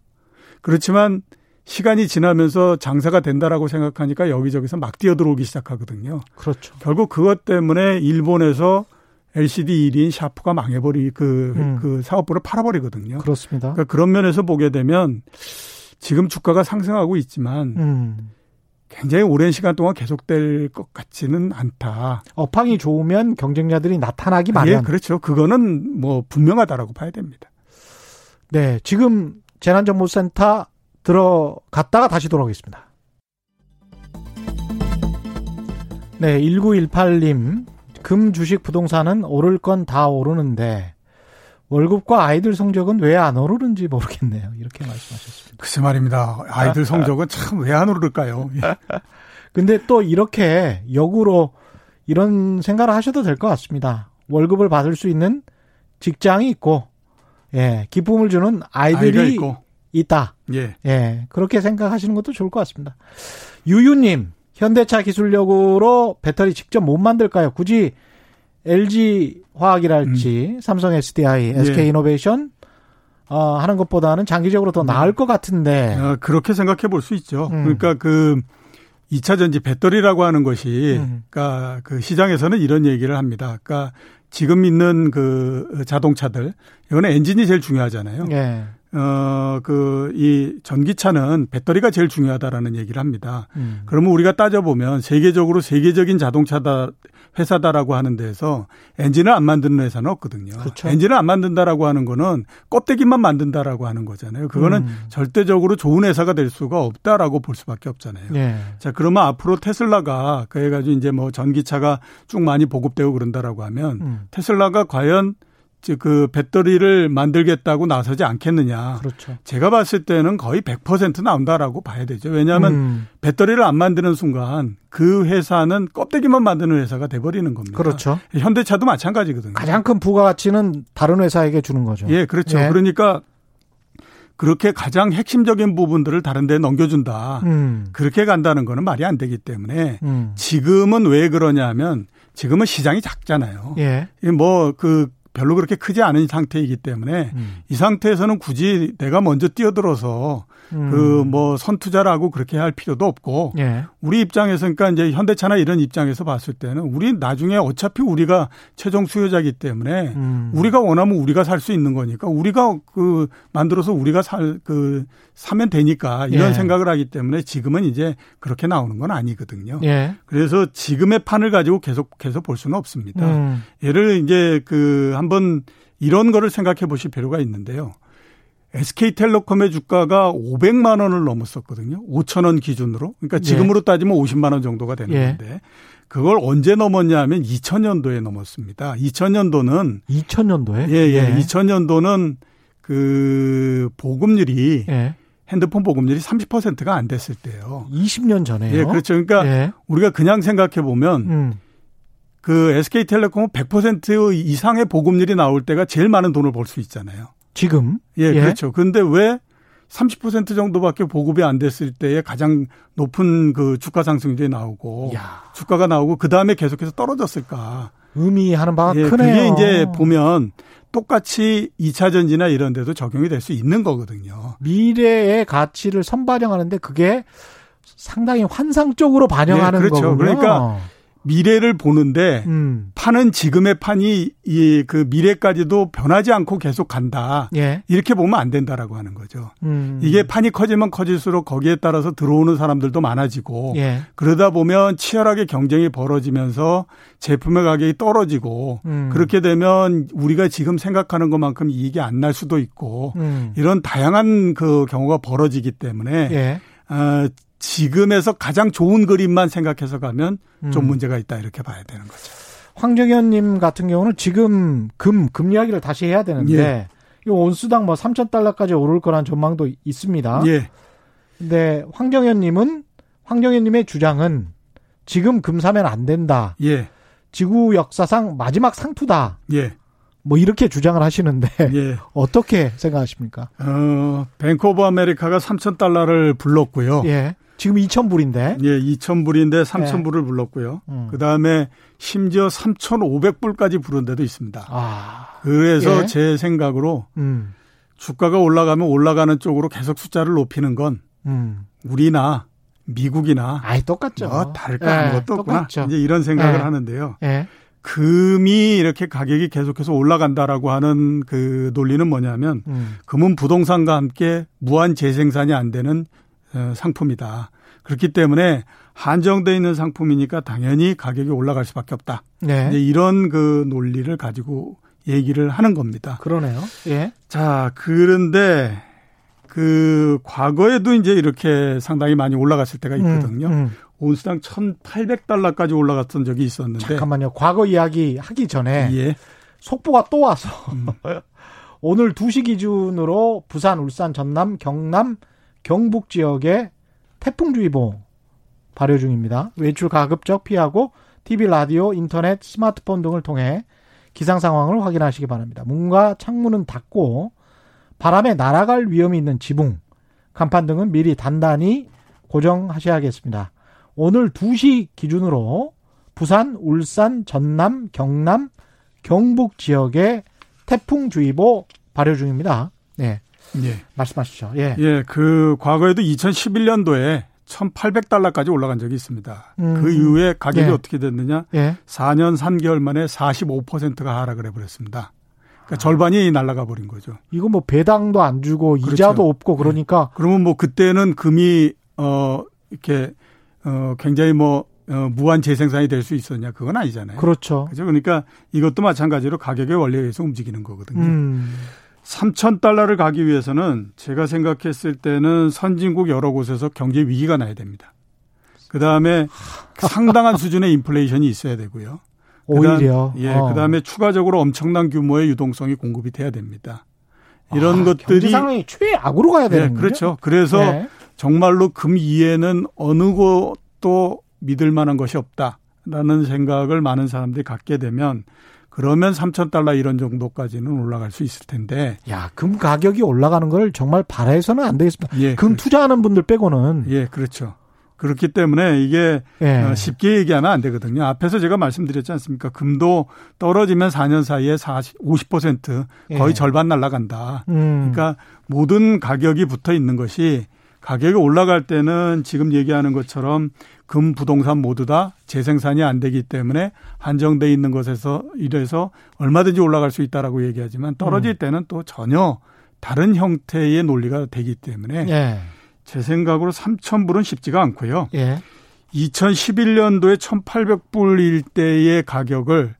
그렇지만 시간이 지나면서 장사가 된다라고 생각하니까 여기저기서 막 뛰어들어오기 시작하거든요. 그렇죠. 결국 그것 때문에 일본에서 LCD 1인 샤프가 망해버리 그, 음. 그 사업부를 팔아버리거든요. 그렇습니다. 그러니까 그런 면에서 보게 되면 지금 주가가 상승하고 있지만 음. 굉장히 오랜 시간 동안 계속될 것 같지는 않다. 업황이 좋으면 경쟁자들이 나타나기 마련. 예, 그렇죠. 그거는 뭐 분명하다라고 봐야 됩니다. 네, 지금 재난정보센터 들어갔다가 다시 돌아오겠습니다. 네, 1918님. 금 주식 부동산은 오를 건 다 오르는데 월급과 아이들 성적은 왜 안 오르는지 모르겠네요. 이렇게 말씀하셨습니다. 글쎄 말입니다. 아이들 성적은 참 왜 안 오를까요? 예. 근데 또 이렇게 역으로 이런 생각을 하셔도 될 것 같습니다. 월급을 받을 수 있는 직장이 있고, 예, 기쁨을 주는 아이들이 있 다. 예. 예, 그렇게 생각하시는 것도 좋을 것 같습니다. 유유님, 현대차 기술력으로 배터리 직접 못 만들까요? 굳이 LG 화학이랄지 음. 삼성 SDI, SK 예. 이노베이션 어, 하는 것보다는 장기적으로 더 나을 것 같은데. 아, 그렇게 생각해 볼 수 있죠. 음. 그러니까 그 2차 전지 배터리라고 하는 것이 음. 그러니까 그 시장에서는 이런 얘기를 합니다. 그러니까 지금 있는 그 자동차들 이거는 엔진이 제일 중요하잖아요. 예. 어, 그, 이 전기차는 배터리가 제일 중요하다라는 얘기를 합니다. 음. 그러면 우리가 따져보면 세계적으로 세계적인 자동차다, 회사다라고 하는 데에서 엔진을 안 만드는 회사는 없거든요. 그렇죠. 엔진을 안 만든다라고 하는 거는 껍데기만 만든다라고 하는 거잖아요. 그거는 음. 절대적으로 좋은 회사가 될 수가 없다라고 볼 수밖에 없잖아요. 네. 자, 그러면 앞으로 테슬라가 그래가지고 이제 뭐 전기차가 쭉 많이 보급되고 그런다라고 하면 음. 테슬라가 과연 그 배터리를 만들겠다고 나서지 않겠느냐. 그렇죠. 제가 봤을 때는 거의 100% 나온다라고 봐야 되죠. 왜냐하면 음. 배터리를 안 만드는 순간 그 회사는 껍데기만 만드는 회사가 돼버리는 겁니다. 그렇죠. 현대차도 마찬가지거든요. 가장 큰 부가가치는 다른 회사에게 주는 거죠. 예, 그렇죠. 예. 그러니까 그렇게 가장 핵심적인 부분들을 다른 데 넘겨준다. 음. 그렇게 간다는 거는 말이 안 되기 때문에 음. 지금은 왜 그러냐면 지금은 시장이 작잖아요. 예. 뭐그 별로 그렇게 크지 않은 상태이기 때문에 음. 이 상태에서는 굳이 내가 먼저 뛰어들어서 음. 그뭐 선투자를 하고 그렇게 할 필요도 없고 예. 우리 입장에서 그러니까 이제 현대차나 이런 입장에서 봤을 때는 우리 나중에 어차피 우리가 최종 수요자이기 때문에 음. 우리가 원하면 우리가 살 수 있는 거니까 우리가 그 만들어서 우리가 살 그 사면 되니까 이런 예. 생각을 하기 때문에 지금은 이제 그렇게 나오는 건 아니거든요. 예. 그래서 지금의 판을 가지고 계속 계속 볼 수는 없습니다. 음. 예를 이제 그한 번 이런 거를 생각해 보실 필요가 있는데요. SK텔레콤의 주가가 500만 원을 넘었었거든요. 5천 원 기준으로. 그러니까 예. 지금으로 예. 따지면 50만 원 정도가 되는 예. 건데 그걸 언제 넘었냐 하면 2000년도에 넘었습니다. 2000년도는 2000년도에? 예, 예. 예. 2000년도는 그 보급률이 예. 핸드폰 보급률이 30%가 안 됐을 때요. 20년 전에요. 예, 그렇죠. 그러니까 예. 우리가 그냥 생각해 보면 음. 그 SK텔레콤은 100% 이상의 보급률이 나올 때가 제일 많은 돈을 벌 수 있잖아요. 지금? 예, 예. 그렇죠. 근데 왜 30% 정도밖에 보급이 안 됐을 때에 가장 높은 그 주가 상승률이 나오고 야. 주가가 나오고 그 다음에 계속해서 떨어졌을까? 의미하는 바가 예, 크네요. 그게 이제 보면 똑같이 2차 전지나 이런 데도 적용이 될 수 있는 거거든요. 미래의 가치를 선반영하는데 그게 상당히 환상적으로 반영하는 예, 그렇죠. 거군요. 그러니까 미래를 보는데 음. 판은 지금의 판이 이 그 미래까지도 변하지 않고 계속 간다. 예. 이렇게 보면 안 된다라고 하는 거죠. 음. 이게 판이 커지면 커질수록 거기에 따라서 들어오는 사람들도 많아지고 예. 그러다 보면 치열하게 경쟁이 벌어지면서 제품의 가격이 떨어지고 음. 그렇게 되면 우리가 지금 생각하는 것만큼 이익이 안 날 수도 있고 음. 이런 다양한 그 경우가 벌어지기 때문에 예. 어, 지금에서 가장 좋은 그림만 생각해서 가면 좀 음. 문제가 있다 이렇게 봐야 되는 거죠. 황정현님 같은 경우는 지금 금, 금 이야기를 다시 해야 되는데, 예. 이 온수당 뭐 3,000달러까지 오를 거란 전망도 있습니다. 예. 근데 황정현님은, 황정현님의 주장은 지금 금 사면 안 된다. 예. 지구 역사상 마지막 상투다. 예. 뭐 이렇게 주장을 하시는데 예. 어떻게 생각하십니까? 어, 뱅크 오브 아메리카가 3,000달러를 불렀고요. 예. 지금 2,000불인데. 예, 2,000불인데 3,000불을 예. 불렀고요. 음. 그 다음에 심지어 3,500불까지 부른 데도 있습니다. 아. 그래서 예. 제 생각으로 음. 주가가 올라가면 올라가는 쪽으로 계속 숫자를 높이는 건 음. 우리나 미국이나 아이 똑같죠. 뭐 다를 거 예, 아무것도 없구나. 이제 이런 생각을 예. 하는데요. 예. 금이 이렇게 가격이 계속해서 올라간다라고 하는 그 논리는 뭐냐면 음. 금은 부동산과 함께 무한 재생산이 안 되는 어, 상품이다. 그렇기 때문에 한정돼 있는 상품이니까 당연히 가격이 올라갈 수밖에 없다. 네. 이런 그 논리를 가지고 얘기를 하는 겁니다. 그러네요. 예. 자, 그런데 그그 과거에도 이제 이렇게 상당히 많이 올라갔을 때가 있거든요. 음, 음. 온수당 1,800달러까지 올라갔던 적이 있었는데 잠깐만요. 과거 이야기 하기 전에 예. 속보가 또 와서 음. 오늘 2시 기준으로 부산, 울산, 전남, 경남, 경북 지역에 태풍주의보 발효 중입니다. 외출 가급적 피하고 TV, 라디오, 인터넷, 스마트폰 등을 통해 기상 상황을 확인하시기 바랍니다. 문과 창문은 닫고 바람에 날아갈 위험이 있는 지붕, 간판 등은 미리 단단히 고정하셔야겠습니다. 오늘 2시 기준으로 부산, 울산, 전남, 경남, 경북 지역에 태풍주의보 발효 중입니다. 네. 예. 말씀하시죠. 예. 예, 그 과거에도 2011년도에 1,800달러까지 올라간 적이 있습니다. 음. 그 이후에 가격이 예. 어떻게 됐느냐? 예. 4년 3개월 만에 45%가 하락을 해버렸습니다. 그러니까 아. 절반이 날아가 버린 거죠. 이거 뭐 배당도 안 주고 그렇죠. 이자도 없고 그러니까. 네. 그러면 뭐 그때는 금이 어 이렇게 어 굉장히 뭐 어, 무한 재생산이 될 수 있었냐 그건 아니잖아요. 그렇죠. 그죠? 그러니까 이것도 마찬가지로 가격의 원리에 의해서 움직이는 거거든요. 음. 3천 달러를 가기 위해서는 제가 생각했을 때는 선진국 여러 곳에서 경제 위기가 나야 됩니다. 그 다음에 상당한 수준의 인플레이션이 있어야 되고요. 오히려. 예, 어. 그 다음에 추가적으로 엄청난 규모의 유동성이 공급이 돼야 됩니다. 이런 아, 것들이. 경제 상황이 최악으로 가야 되는 거죠. 네, 그렇죠. 그래서 네. 정말로 금 이에는 어느 것도 믿을 만한 것이 없다라는 생각을 많은 사람들이 갖게 되면 그러면 3천 달러 이런 정도까지는 올라갈 수 있을 텐데. 야, 금 가격이 올라가는 걸 정말 바라해서는 안 되겠습니다. 예, 금 그렇죠. 투자하는 분들 빼고는. 예, 그렇죠. 그렇기 때문에 이게 예. 어, 쉽게 얘기하면 안 되거든요. 앞에서 제가 말씀드렸지 않습니까? 금도 떨어지면 4년 사이에 40, 50% 거의 예. 절반 날라간다. 음. 그러니까 모든 가격이 붙어 있는 것이 가격이 올라갈 때는 지금 얘기하는 것처럼 금 부동산 모두 다 재생산이 안 되기 때문에 한정돼 있는 것에서 이래서 얼마든지 올라갈 수 있다라고 얘기하지만 떨어질 음. 때는 또 전혀 다른 형태의 논리가 되기 때문에 예. 제 생각으로 3,000불은 쉽지가 않고요. 예. 2011년도에 1,800불일 때의 가격을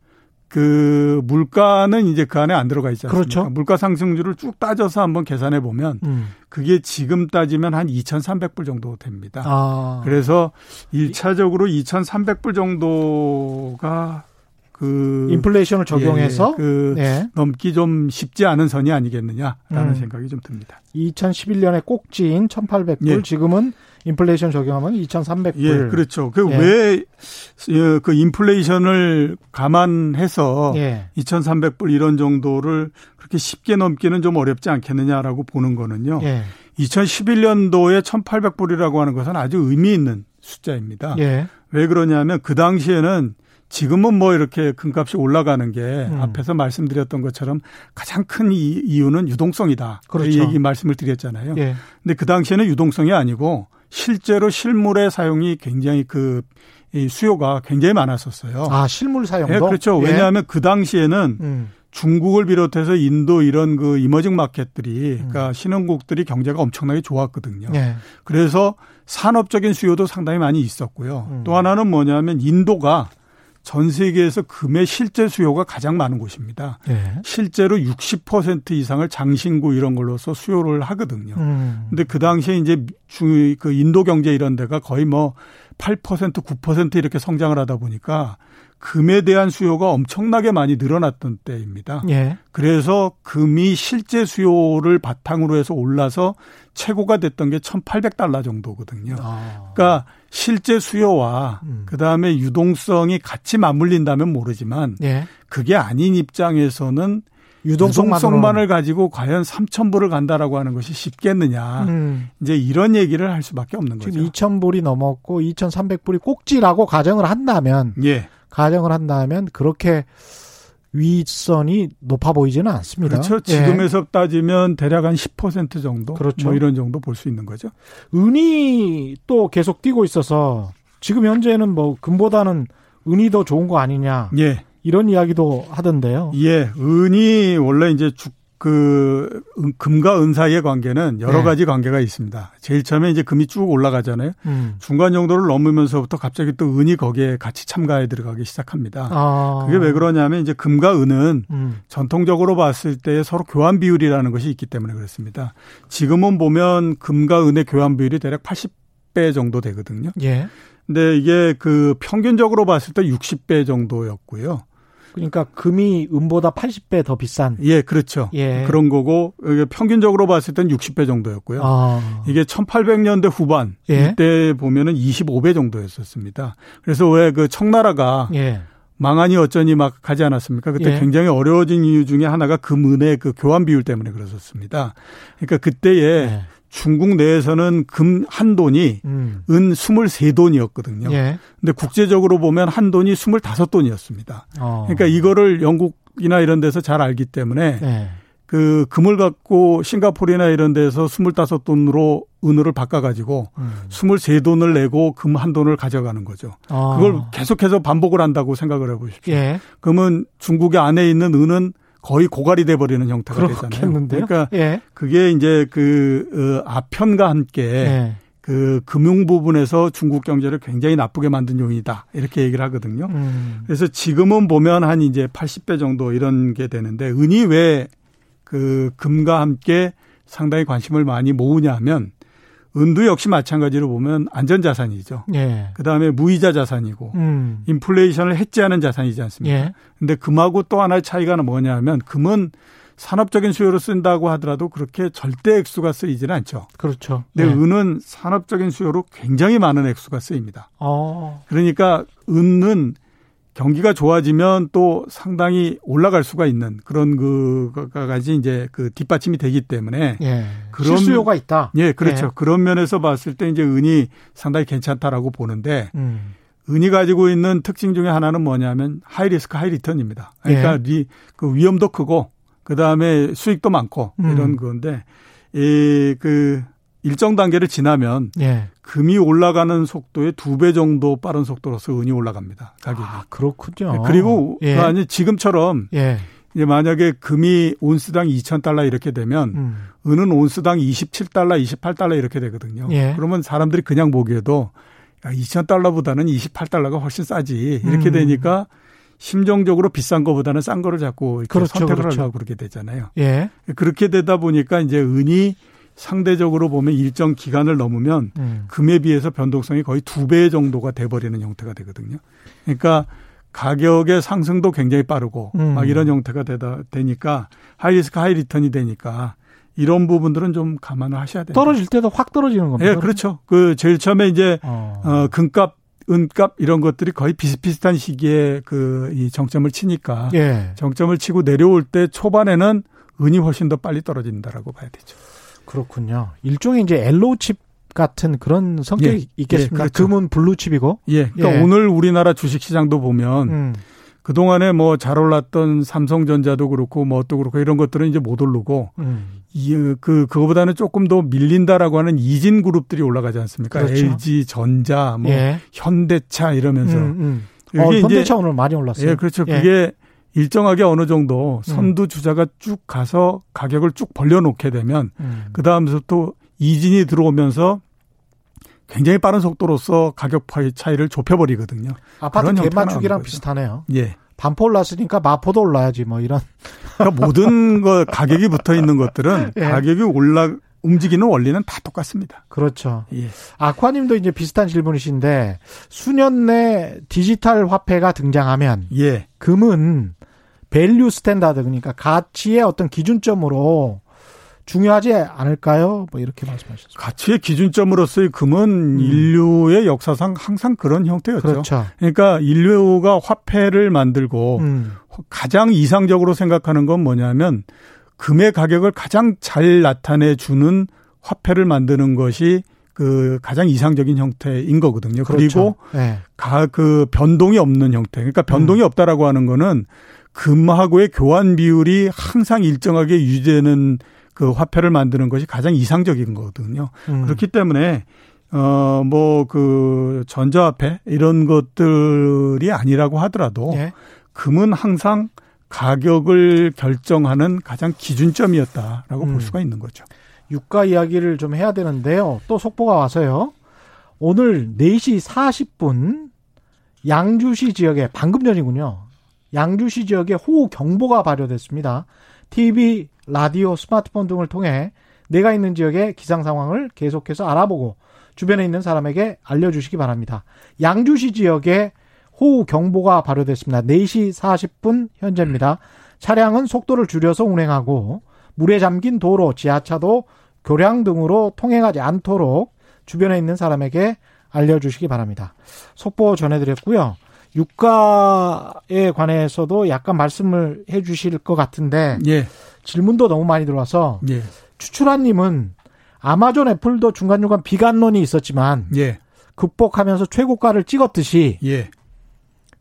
그 물가는 이제 그 안에 안 들어가 않습니까? 그렇죠. 물가 상승률을 쭉 따져서 한번 계산해 보면 음. 그게 지금 따지면 한 2,300불 정도 됩니다. 아. 그래서 1차적으로 2,300불 정도가 그 인플레이션을 적용해서 예, 그 예. 넘기 좀 쉽지 않은 선이 아니겠느냐라는 음. 생각이 좀 듭니다. 2011년에 꼭지인 1,800불 예. 지금은 인플레이션 적용하면 2,300불. 예, 그렇죠. 그왜그 예. 예, 그 인플레이션을 감안해서 예. 2,300불 이런 정도를 그렇게 쉽게 넘기는 좀 어렵지 않겠느냐라고 보는 거는요. 예. 2011년도에 1,800불이라고 하는 것은 아주 의미 있는 숫자입니다. 예. 왜 그러냐면 그 당시에는 지금은 뭐 이렇게 금값이 올라가는 게 음. 앞에서 말씀드렸던 것처럼 가장 큰 이유는 유동성이다. 그렇죠. 그 얘기 말씀을 드렸잖아요. 예. 근데 그 당시에는 유동성이 아니고 실제로 실물의 사용이 굉장히 그 수요가 굉장히 많았었어요. 아, 실물 사용도? 네, 그렇죠. 예. 왜냐하면 그 당시에는 음. 중국을 비롯해서 인도 이런 그 이머징 마켓들이 음. 그러니까 신흥국들이 경제가 엄청나게 좋았거든요. 예. 그래서 산업적인 수요도 상당히 많이 있었고요. 음. 또 하나는 뭐냐면 인도가 전 세계에서 금의 실제 수요가 가장 많은 곳입니다. 네. 실제로 60% 이상을 장신구 이런 걸로서 수요를 하거든요. 음. 근데 그 당시에 이제 중, 그 인도 경제 이런 데가 거의 뭐 8% 9% 이렇게 성장을 하다 보니까 금에 대한 수요가 엄청나게 많이 늘어났던 때입니다. 예. 그래서 금이 실제 수요를 바탕으로 해서 올라서 최고가 됐던 게 1,800달러 정도거든요. 아. 그러니까 실제 수요와 음. 그다음에 유동성이 같이 맞물린다면 모르지만 예. 그게 아닌 입장에서는 유동성만을 가지고 과연 3,000불을 간다라고 하는 것이 쉽겠느냐. 음. 이제 이런 얘기를 할 수밖에 없는 지금 거죠. 지금 2,000불이 넘었고 2,300불이 꼭지라고 가정을 한다면 예. 가정을 한다면 그렇게 위선이 높아 보이지는 않습니다. 그렇죠. 지금에서 예. 따지면 대략 한 10% 정도, 그렇죠. 뭐 이런 정도 볼 수 있는 거죠. 은이 또 계속 뛰고 있어서 지금 현재는 뭐 금보다는 은이 더 좋은 거 아니냐. 예. 이런 이야기도 하던데요. 예, 은이 원래 이제 주, 그 금과 은 사이의 관계는 여러 네. 가지 관계가 있습니다. 제일 처음에 이제 금이 쭉 올라가잖아요. 음. 중간 정도를 넘으면서부터 갑자기 또 은이 거기에 같이 참가해 들어가기 시작합니다. 아. 그게 왜 그러냐면 이제 금과 은은 음. 전통적으로 봤을 때 서로 교환 비율이라는 것이 있기 때문에 그렇습니다. 지금은 보면 금과 은의 교환 비율이 대략 80배 정도 되거든요. 예. 근데 이게 그 평균적으로 봤을 때 60배 정도였고요. 그러니까 금이 은보다 80배 더 비싼. 예, 그렇죠. 예. 그런 거고 평균적으로 봤을 땐 60배 정도였고요. 아. 이게 1800년대 후반 예. 이때 보면은 25배 정도였었습니다. 그래서 왜 그 청나라가 예. 망하니 어쩌니 막 하지 않았습니까? 그때 예. 굉장히 어려워진 이유 중에 하나가 금은의 그 교환 비율 때문에 그랬었습니다. 그러니까 그때에 예. 중국 내에서는 금 한 돈이 음. 은 23돈이었거든요. 예. 근데 국제적으로 보면 한 돈이 25돈이었습니다. 어. 그러니까 이거를 영국이나 이런 데서 잘 알기 때문에 예. 그 금을 갖고 싱가포르나 이런 데서 25돈으로 은으로 바꿔 가지고 음. 23돈을 내고 금 한 돈을 가져가는 거죠. 어. 그걸 계속해서 반복을 한다고 생각을 해 보십시오. 예. 그러면 중국의 안에 있는 은은 거의 고갈이 돼 버리는 형태가 되잖아요. 그러니까 예. 그게 이제 그 어, 아편과 함께 예. 그 금융 부분에서 중국 경제를 굉장히 나쁘게 만든 요인이다. 이렇게 얘기를 하거든요. 음. 그래서 지금은 보면 한 이제 80배 정도 이런 게 되는데 은이 왜 그 금과 함께 상당히 관심을 많이 모으냐 하면 은도 역시 마찬가지로 보면 안전자산이죠. 예. 그 다음에 무이자 자산이고, 음. 인플레이션을 해지하는 자산이지 않습니까? 예. 근데 금하고 또 하나의 차이가 뭐냐 하면 금은 산업적인 수요로 쓴다고 하더라도 그렇게 절대 액수가 쓰이지는 않죠. 그렇죠. 근데 예. 은은 산업적인 수요로 굉장히 많은 액수가 쓰입니다. 어. 그러니까 은은 경기가 좋아지면 또 상당히 올라갈 수가 있는 그런 그가지 이제 그 뒷받침이 되기 때문에 예. 그런 수요가 있다. 예, 그렇죠. 예. 그런 면에서 봤을 때 이제 은이 상당히 괜찮다라고 보는데 음. 은이 가지고 있는 특징 중에 하나는 뭐냐면 high risk high return입니다. 그러니까 예. 리, 그 위험도 크고 그 다음에 수익도 많고 음. 이런 건데 이그 일정 단계를 지나면 예. 금이 올라가는 속도의 두 배 정도 빠른 속도로서 은이 올라갑니다. 가격이. 아, 그렇군요. 네, 그리고 예. 아니 지금처럼 예. 이제 만약에 금이 온스당 2,000달러 이렇게 되면 음. 은은 온스당 27달러, 28달러 이렇게 되거든요. 예. 그러면 사람들이 그냥 보기에도 야, 2,000달러보다는 28달러가 훨씬 싸지. 이렇게 음. 되니까 심정적으로 비싼 거보다는 싼 거를 자꾸 그렇죠, 선택을 그렇죠. 하려고 그렇게 되잖아요. 예. 그렇게 되다 보니까 이제 은이 상대적으로 보면 일정 기간을 넘으면 음. 금에 비해서 변동성이 거의 두 배 정도가 돼버리는 형태가 되거든요. 그러니까 가격의 상승도 굉장히 빠르고 음. 막 이런 형태가 되다 되니까 하이리스크 하이리턴이 되니까 이런 부분들은 좀 감안을 하셔야 돼요. 떨어질 때도 확 떨어지는 겁니다. 예, 네, 그렇죠. 그 제일 처음에 이제 어. 어 금값 은값 이런 것들이 거의 비슷비슷한 시기에 그 이 정점을 치니까 예. 정점을 치고 내려올 때 초반에는 은이 훨씬 더 빨리 떨어진다라고 봐야 되죠. 그렇군요. 일종의 이제 옐로우 칩 같은 그런 성격이 예, 있겠습니까? 예, 그렇죠. 금은 블루 칩이고. 예. 그러니까 예. 오늘 우리나라 주식 시장도 보면 음. 그동안에 뭐 잘 올랐던 삼성전자도 그렇고 뭐 또 그렇고 이런 것들은 이제 못 오르고 음. 이, 그, 그거보다는 조금 더 밀린다라고 하는 이진 그룹들이 올라가지 않습니까? 그렇죠. LG 전자, 뭐, 예. 현대차 이러면서. 음, 음. 어, 현대차 오늘 많이 올랐어요. 예, 그렇죠. 예. 그게 일정하게 어느 정도 선두 주자가 쭉 가서 가격을 쭉 벌려놓게 되면 음. 그 다음부터 이진이 들어오면서 굉장히 빠른 속도로서 가격 차이를 좁혀버리거든요. 아파트 개맞추기랑 비슷하네요. 예. 반포 올랐으니까 마포도 올라야지 뭐 이런. 그러니까 모든 거 가격이 붙어 있는 것들은 예. 가격이 올라 움직이는 원리는 다 똑같습니다. 그렇죠. 예. 아쿠아님도 이제 비슷한 질문이신데 수년 내 디지털 화폐가 등장하면 예. 금은 value standard 그러니까 가치의 어떤 기준점으로 중요하지 않을까요? 뭐 이렇게 말씀하셨습니다. 가치의 기준점으로서의 금은 음. 인류의 역사상 항상 그런 형태였죠. 그렇죠. 그러니까 인류가 화폐를 만들고 음. 가장 이상적으로 생각하는 건 뭐냐면 금의 가격을 가장 잘 나타내 주는 화폐를 만드는 것이 그 가장 이상적인 형태인 거거든요. 그렇죠. 그리고 네. 가그 변동이 없는 형태. 그러니까 변동이 음. 없다라고 하는 거는 금하고의 교환 비율이 항상 일정하게 유지되는 그 화폐를 만드는 것이 가장 이상적인 거거든요. 음. 그렇기 때문에 어 뭐 그 전자화폐 이런 것들이 아니라고 하더라도 예. 금은 항상 가격을 결정하는 가장 기준점이었다라고 음. 볼 수가 있는 거죠. 유가 이야기를 좀 해야 되는데요. 또 속보가 와서요. 오늘 4시 40분 양주시 지역에 방금 전이군요. 양주시 지역에 호우 경보가 발효됐습니다. TV, 라디오, 스마트폰 등을 통해 내가 있는 지역의 기상 상황을 계속해서 알아보고 주변에 있는 사람에게 알려주시기 바랍니다. 양주시 지역에 호우 경보가 발효됐습니다. 4시 40분 현재입니다. 차량은 속도를 줄여서 운행하고 물에 잠긴 도로, 지하차도, 교량 등으로 통행하지 않도록 주변에 있는 사람에게 알려주시기 바랍니다. 속보 전해드렸고요. 유가에 관해서도 약간 말씀을 해 주실 것 같은데 예. 질문도 너무 많이 들어와서 예. 추출한님은 아마존 애플도 중간중간 비관론이 있었지만 예. 극복하면서 최고가를 찍었듯이 예.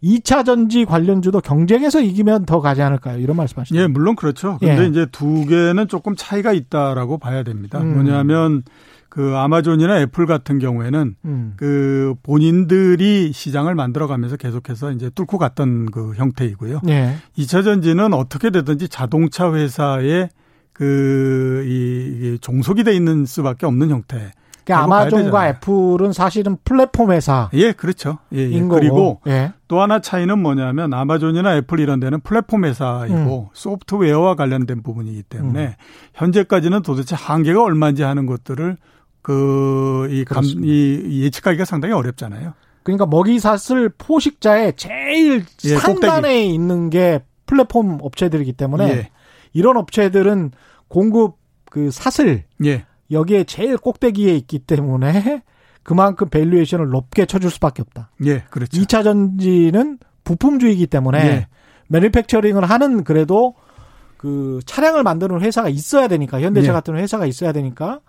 2차 전지 관련주도 경쟁에서 이기면 더 가지 않을까요? 이런 말씀하시죠. 예, 물론 그렇죠. 근데 예. 이제 두 개는 조금 차이가 있다라고 봐야 됩니다. 음. 뭐냐면 그 아마존이나 애플 같은 경우에는 음. 그 본인들이 시장을 만들어가면서 계속해서 이제 뚫고 갔던 그 형태이고요. 예. 2차 전지는 어떻게 되든지 자동차 회사의 그, 이, 이 종속이 돼 있는 수밖에 없는 형태. 그러니까 아마존과 애플은 사실은 플랫폼 회사. 예, 그렇죠. 예, 예. 그리고 예. 또 하나 차이는 뭐냐면 아마존이나 애플 이런 데는 플랫폼 회사이고 음. 소프트웨어와 관련된 부분이기 때문에 음. 현재까지는 도대체 한계가 얼마인지 하는 것들을 그, 이, 감, 이 예측하기가 상당히 어렵잖아요. 그러니까 먹이 사슬 포식자의 제일 예, 상단에 꼭대기. 있는 게 플랫폼 업체들이기 때문에 예. 이런 업체들은 공급 그 사슬 예. 여기에 제일 꼭대기에 있기 때문에 그만큼 valuation을 높게 쳐줄 수밖에 없다. 예, 그렇죠. 2차 전지는 부품주의이기 때문에 예. manufacturing을 하는 그래도 그 차량을 만드는 회사가 있어야 되니까 현대차 예. 같은 회사가 있어야 되니까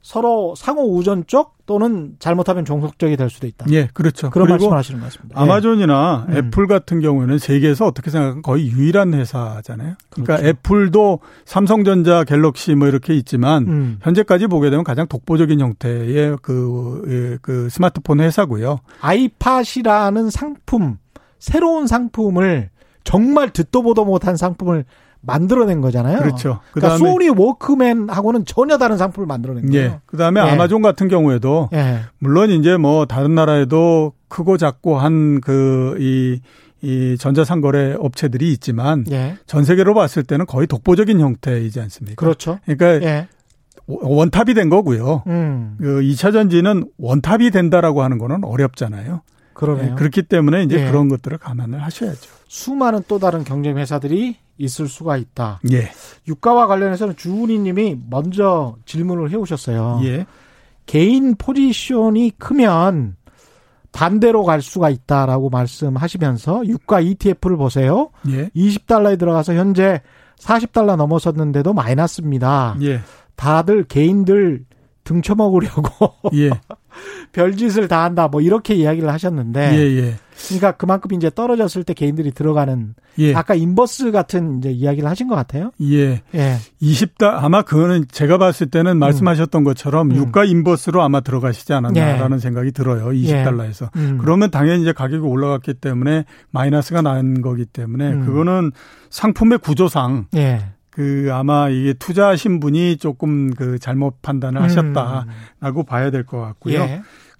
서로 상호 의존적 또는 잘못하면 종속적이 될 수도 있다. 예, 그렇죠. 그런 말씀을 하시는 것 같습니다. 아마존이나 예. 애플 같은 경우에는 세계에서 어떻게 생각하면 거의 유일한 회사잖아요. 그러니까 그렇죠. 애플도 삼성전자, 갤럭시 뭐 이렇게 있지만 음. 현재까지 보게 되면 가장 독보적인 형태의 그, 예, 그 스마트폰 회사고요. 아이팟이라는 상품, 새로운 상품을 정말 듣도 보도 못한 상품을 만들어낸 거잖아요. 그렇죠. 그러니까 소니 워크맨하고는 전혀 다른 상품을 만들어낸 거예요. 예. 그다음에 예. 아마존 같은 경우에도 예. 물론 이제 뭐 다른 나라에도 크고 작고 한 그 이 이 전자상거래 업체들이 있지만 예. 전 세계로 봤을 때는 거의 독보적인 형태이지 않습니까? 그렇죠. 그러니까 예. 원탑이 된 거고요. 음. 그 2차 전지는 원탑이 된다라고 하는 거는 어렵잖아요. 그러네요. 예, 그렇기 때문에 이제 예. 그런 것들을 감안을 하셔야죠. 수많은 또 다른 경쟁 회사들이 있을 수가 있다. 예. 유가와 관련해서는 주은희 님이 먼저 질문을 해 오셨어요. 예. 개인 포지션이 크면 반대로 갈 수가 있다라고 말씀하시면서 유가 ETF를 보세요. 예. 20달러에 들어가서 현재 40달러 넘어섰는데도 마이너스입니다. 예. 다들 개인들 등쳐먹으려고 예. 별짓을 다 한다 뭐 이렇게 이야기를 하셨는데 예, 예. 그러니까 그만큼 이제 떨어졌을 때 개인들이 들어가는 예. 아까 인버스 같은 이제 이야기를 하신 것 같아요. 예. 예. 20달 아마 그거는 제가 봤을 때는 음. 말씀하셨던 것처럼 음. 유가 인버스로 아마 들어가시지 않았나라는 예. 생각이 들어요. 20달러에서. 예. 음. 그러면 당연히 이제 가격이 올라갔기 때문에 마이너스가 난 거기 때문에 음. 그거는 상품의 구조상 예. 그 아마 이게 투자하신 분이 조금 그 잘못 판단을 하셨다라고 음. 봐야 될 것 같고요.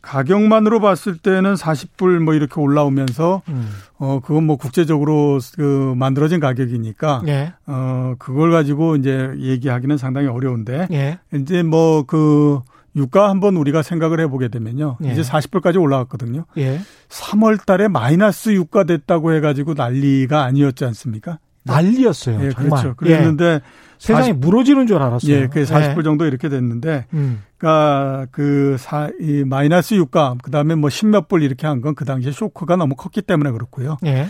예. 가격만으로 봤을 때는 40불 뭐 이렇게 올라오면서 음. 어 그건 뭐 국제적으로 그 만들어진 가격이니까 예. 어 그걸 가지고 이제 얘기하기는 상당히 어려운데 예. 이제 뭐 그 유가 한번 우리가 생각을 해보게 되면요. 예. 이제 40불까지 올라갔거든요. 예. 3월 달에 마이너스 유가 됐다고 해가지고 난리가 아니었지 않습니까? 난리였어요. 예, 정말. 그렇죠. 그랬는데 예. 세상이 40, 무너지는 줄 알았어요. 예, 그 40불 예. 정도 이렇게 됐는데, 음. 그러니까 그 사, 이 마이너스 유가, 그 다음에 뭐 십몇 불 이렇게 한 건 그 당시에 쇼크가 너무 컸기 때문에 그렇고요. 예.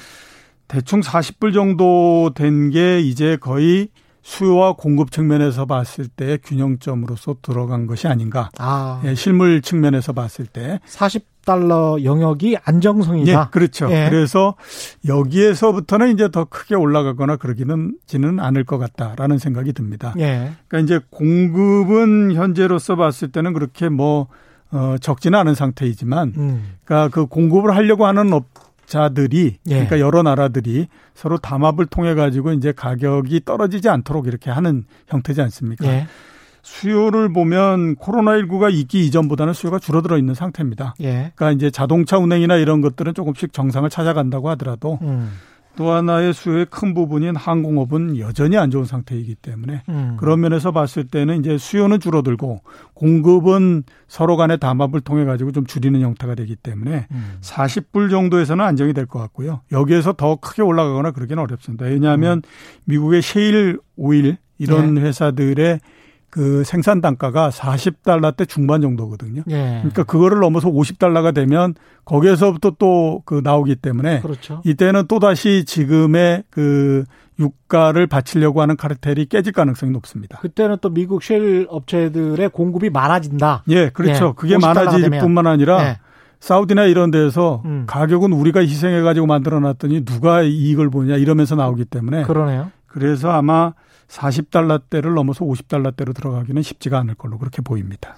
대충 40불 정도 된 게 이제 거의 수요와 공급 측면에서 봤을 때 균형점으로서 들어간 것이 아닌가. 아. 예, 실물 측면에서 봤을 때. 40달러 영역이 안정성이다. 예, 그렇죠. 예. 그래서 여기에서부터는 이제 더 크게 올라가거나 그러기는 지는 않을 것 같다라는 생각이 듭니다. 예. 그러니까 이제 공급은 현재로서 봤을 때는 그렇게 뭐 어, 적지는 않은 상태이지만, 음. 그러니까 그 공급을 하려고 하는 업, 자들이 예. 그러니까 여러 나라들이 서로 담합을 통해 가지고 이제 가격이 떨어지지 않도록 이렇게 하는 형태지 않습니까? 예. 수요를 보면 코로나19가 있기 이전보다는 수요가 줄어들어 있는 상태입니다. 예. 그러니까 이제 자동차 운행이나 이런 것들은 조금씩 정상을 찾아간다고 하더라도 음. 또 하나의 수요의 큰 부분인 항공업은 여전히 안 좋은 상태이기 때문에 음. 그런 면에서 봤을 때는 이제 수요는 줄어들고 공급은 서로 간의 담합을 통해 가지고 좀 줄이는 형태가 되기 때문에 음. 40불 정도에서는 안정이 될 것 같고요. 여기에서 더 크게 올라가거나 그러기는 어렵습니다. 왜냐하면 음. 미국의 셰일 오일 이런 네. 회사들의 그 생산 단가가 40달러대 중반 정도거든요. 예. 그러니까 그거를 넘어서 50달러가 되면 거기에서부터 또 그 나오기 때문에 그렇죠. 이때는 또 다시 지금의 그 유가를 받치려고 하는 카르텔이 깨질 가능성이 높습니다. 그때는 또 미국 쉘 업체들의 공급이 많아진다. 예, 그렇죠. 예. 그게 많아질 뿐만 아니라 예. 사우디나 이런 데서 음. 가격은 우리가 희생해 가지고 만들어 놨더니 누가 이익을 보냐 이러면서 나오기 때문에 그러네요. 그래서 아마 40달러대를 넘어서 50달러대로 들어가기는 쉽지가 않을 걸로 그렇게 보입니다.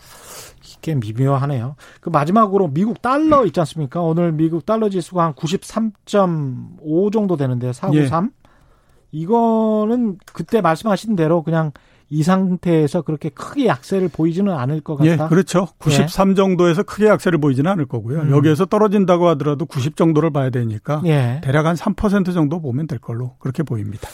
이게 미묘하네요. 그 마지막으로 미국 달러 있지 않습니까? 오늘 미국 달러 지수가 한 93.5 정도 되는데 493. 예. 이거는 그때 말씀하신 대로 그냥 이 상태에서 그렇게 크게 약세를 보이지는 않을 것 같다. 예, 그렇죠. 93 예. 정도에서 크게 약세를 보이지는 않을 거고요. 음. 여기에서 떨어진다고 하더라도 90 정도를 봐야 되니까 예. 대략 한 3% 정도 보면 될 걸로 그렇게 보입니다.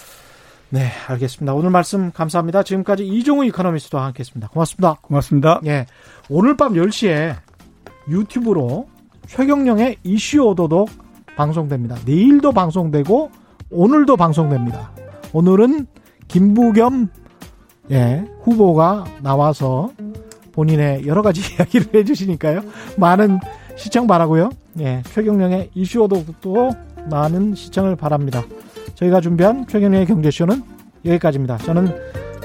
네, 알겠습니다. 오늘 말씀 감사합니다. 지금까지 이종우 이코노미스트와 함께 했습니다. 고맙습니다. 고맙습니다. 예. 오늘 밤 10시에 유튜브로 최경령의 이슈 오도독 방송됩니다. 내일도 방송되고 오늘도 방송됩니다. 오늘은 김부겸 예, 후보가 나와서 본인의 여러 가지 이야기를 해주시니까요. 많은 시청 바라고요. 예, 최경령의 이슈 오도독도 많은 시청을 바랍니다. 저희가 준비한 최경련의 경제쇼는 여기까지입니다. 저는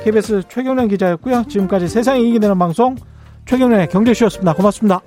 KBS 최경련 기자였고요. 지금까지 세상이 이기게 되는 방송 최경련의 경제쇼였습니다. 고맙습니다.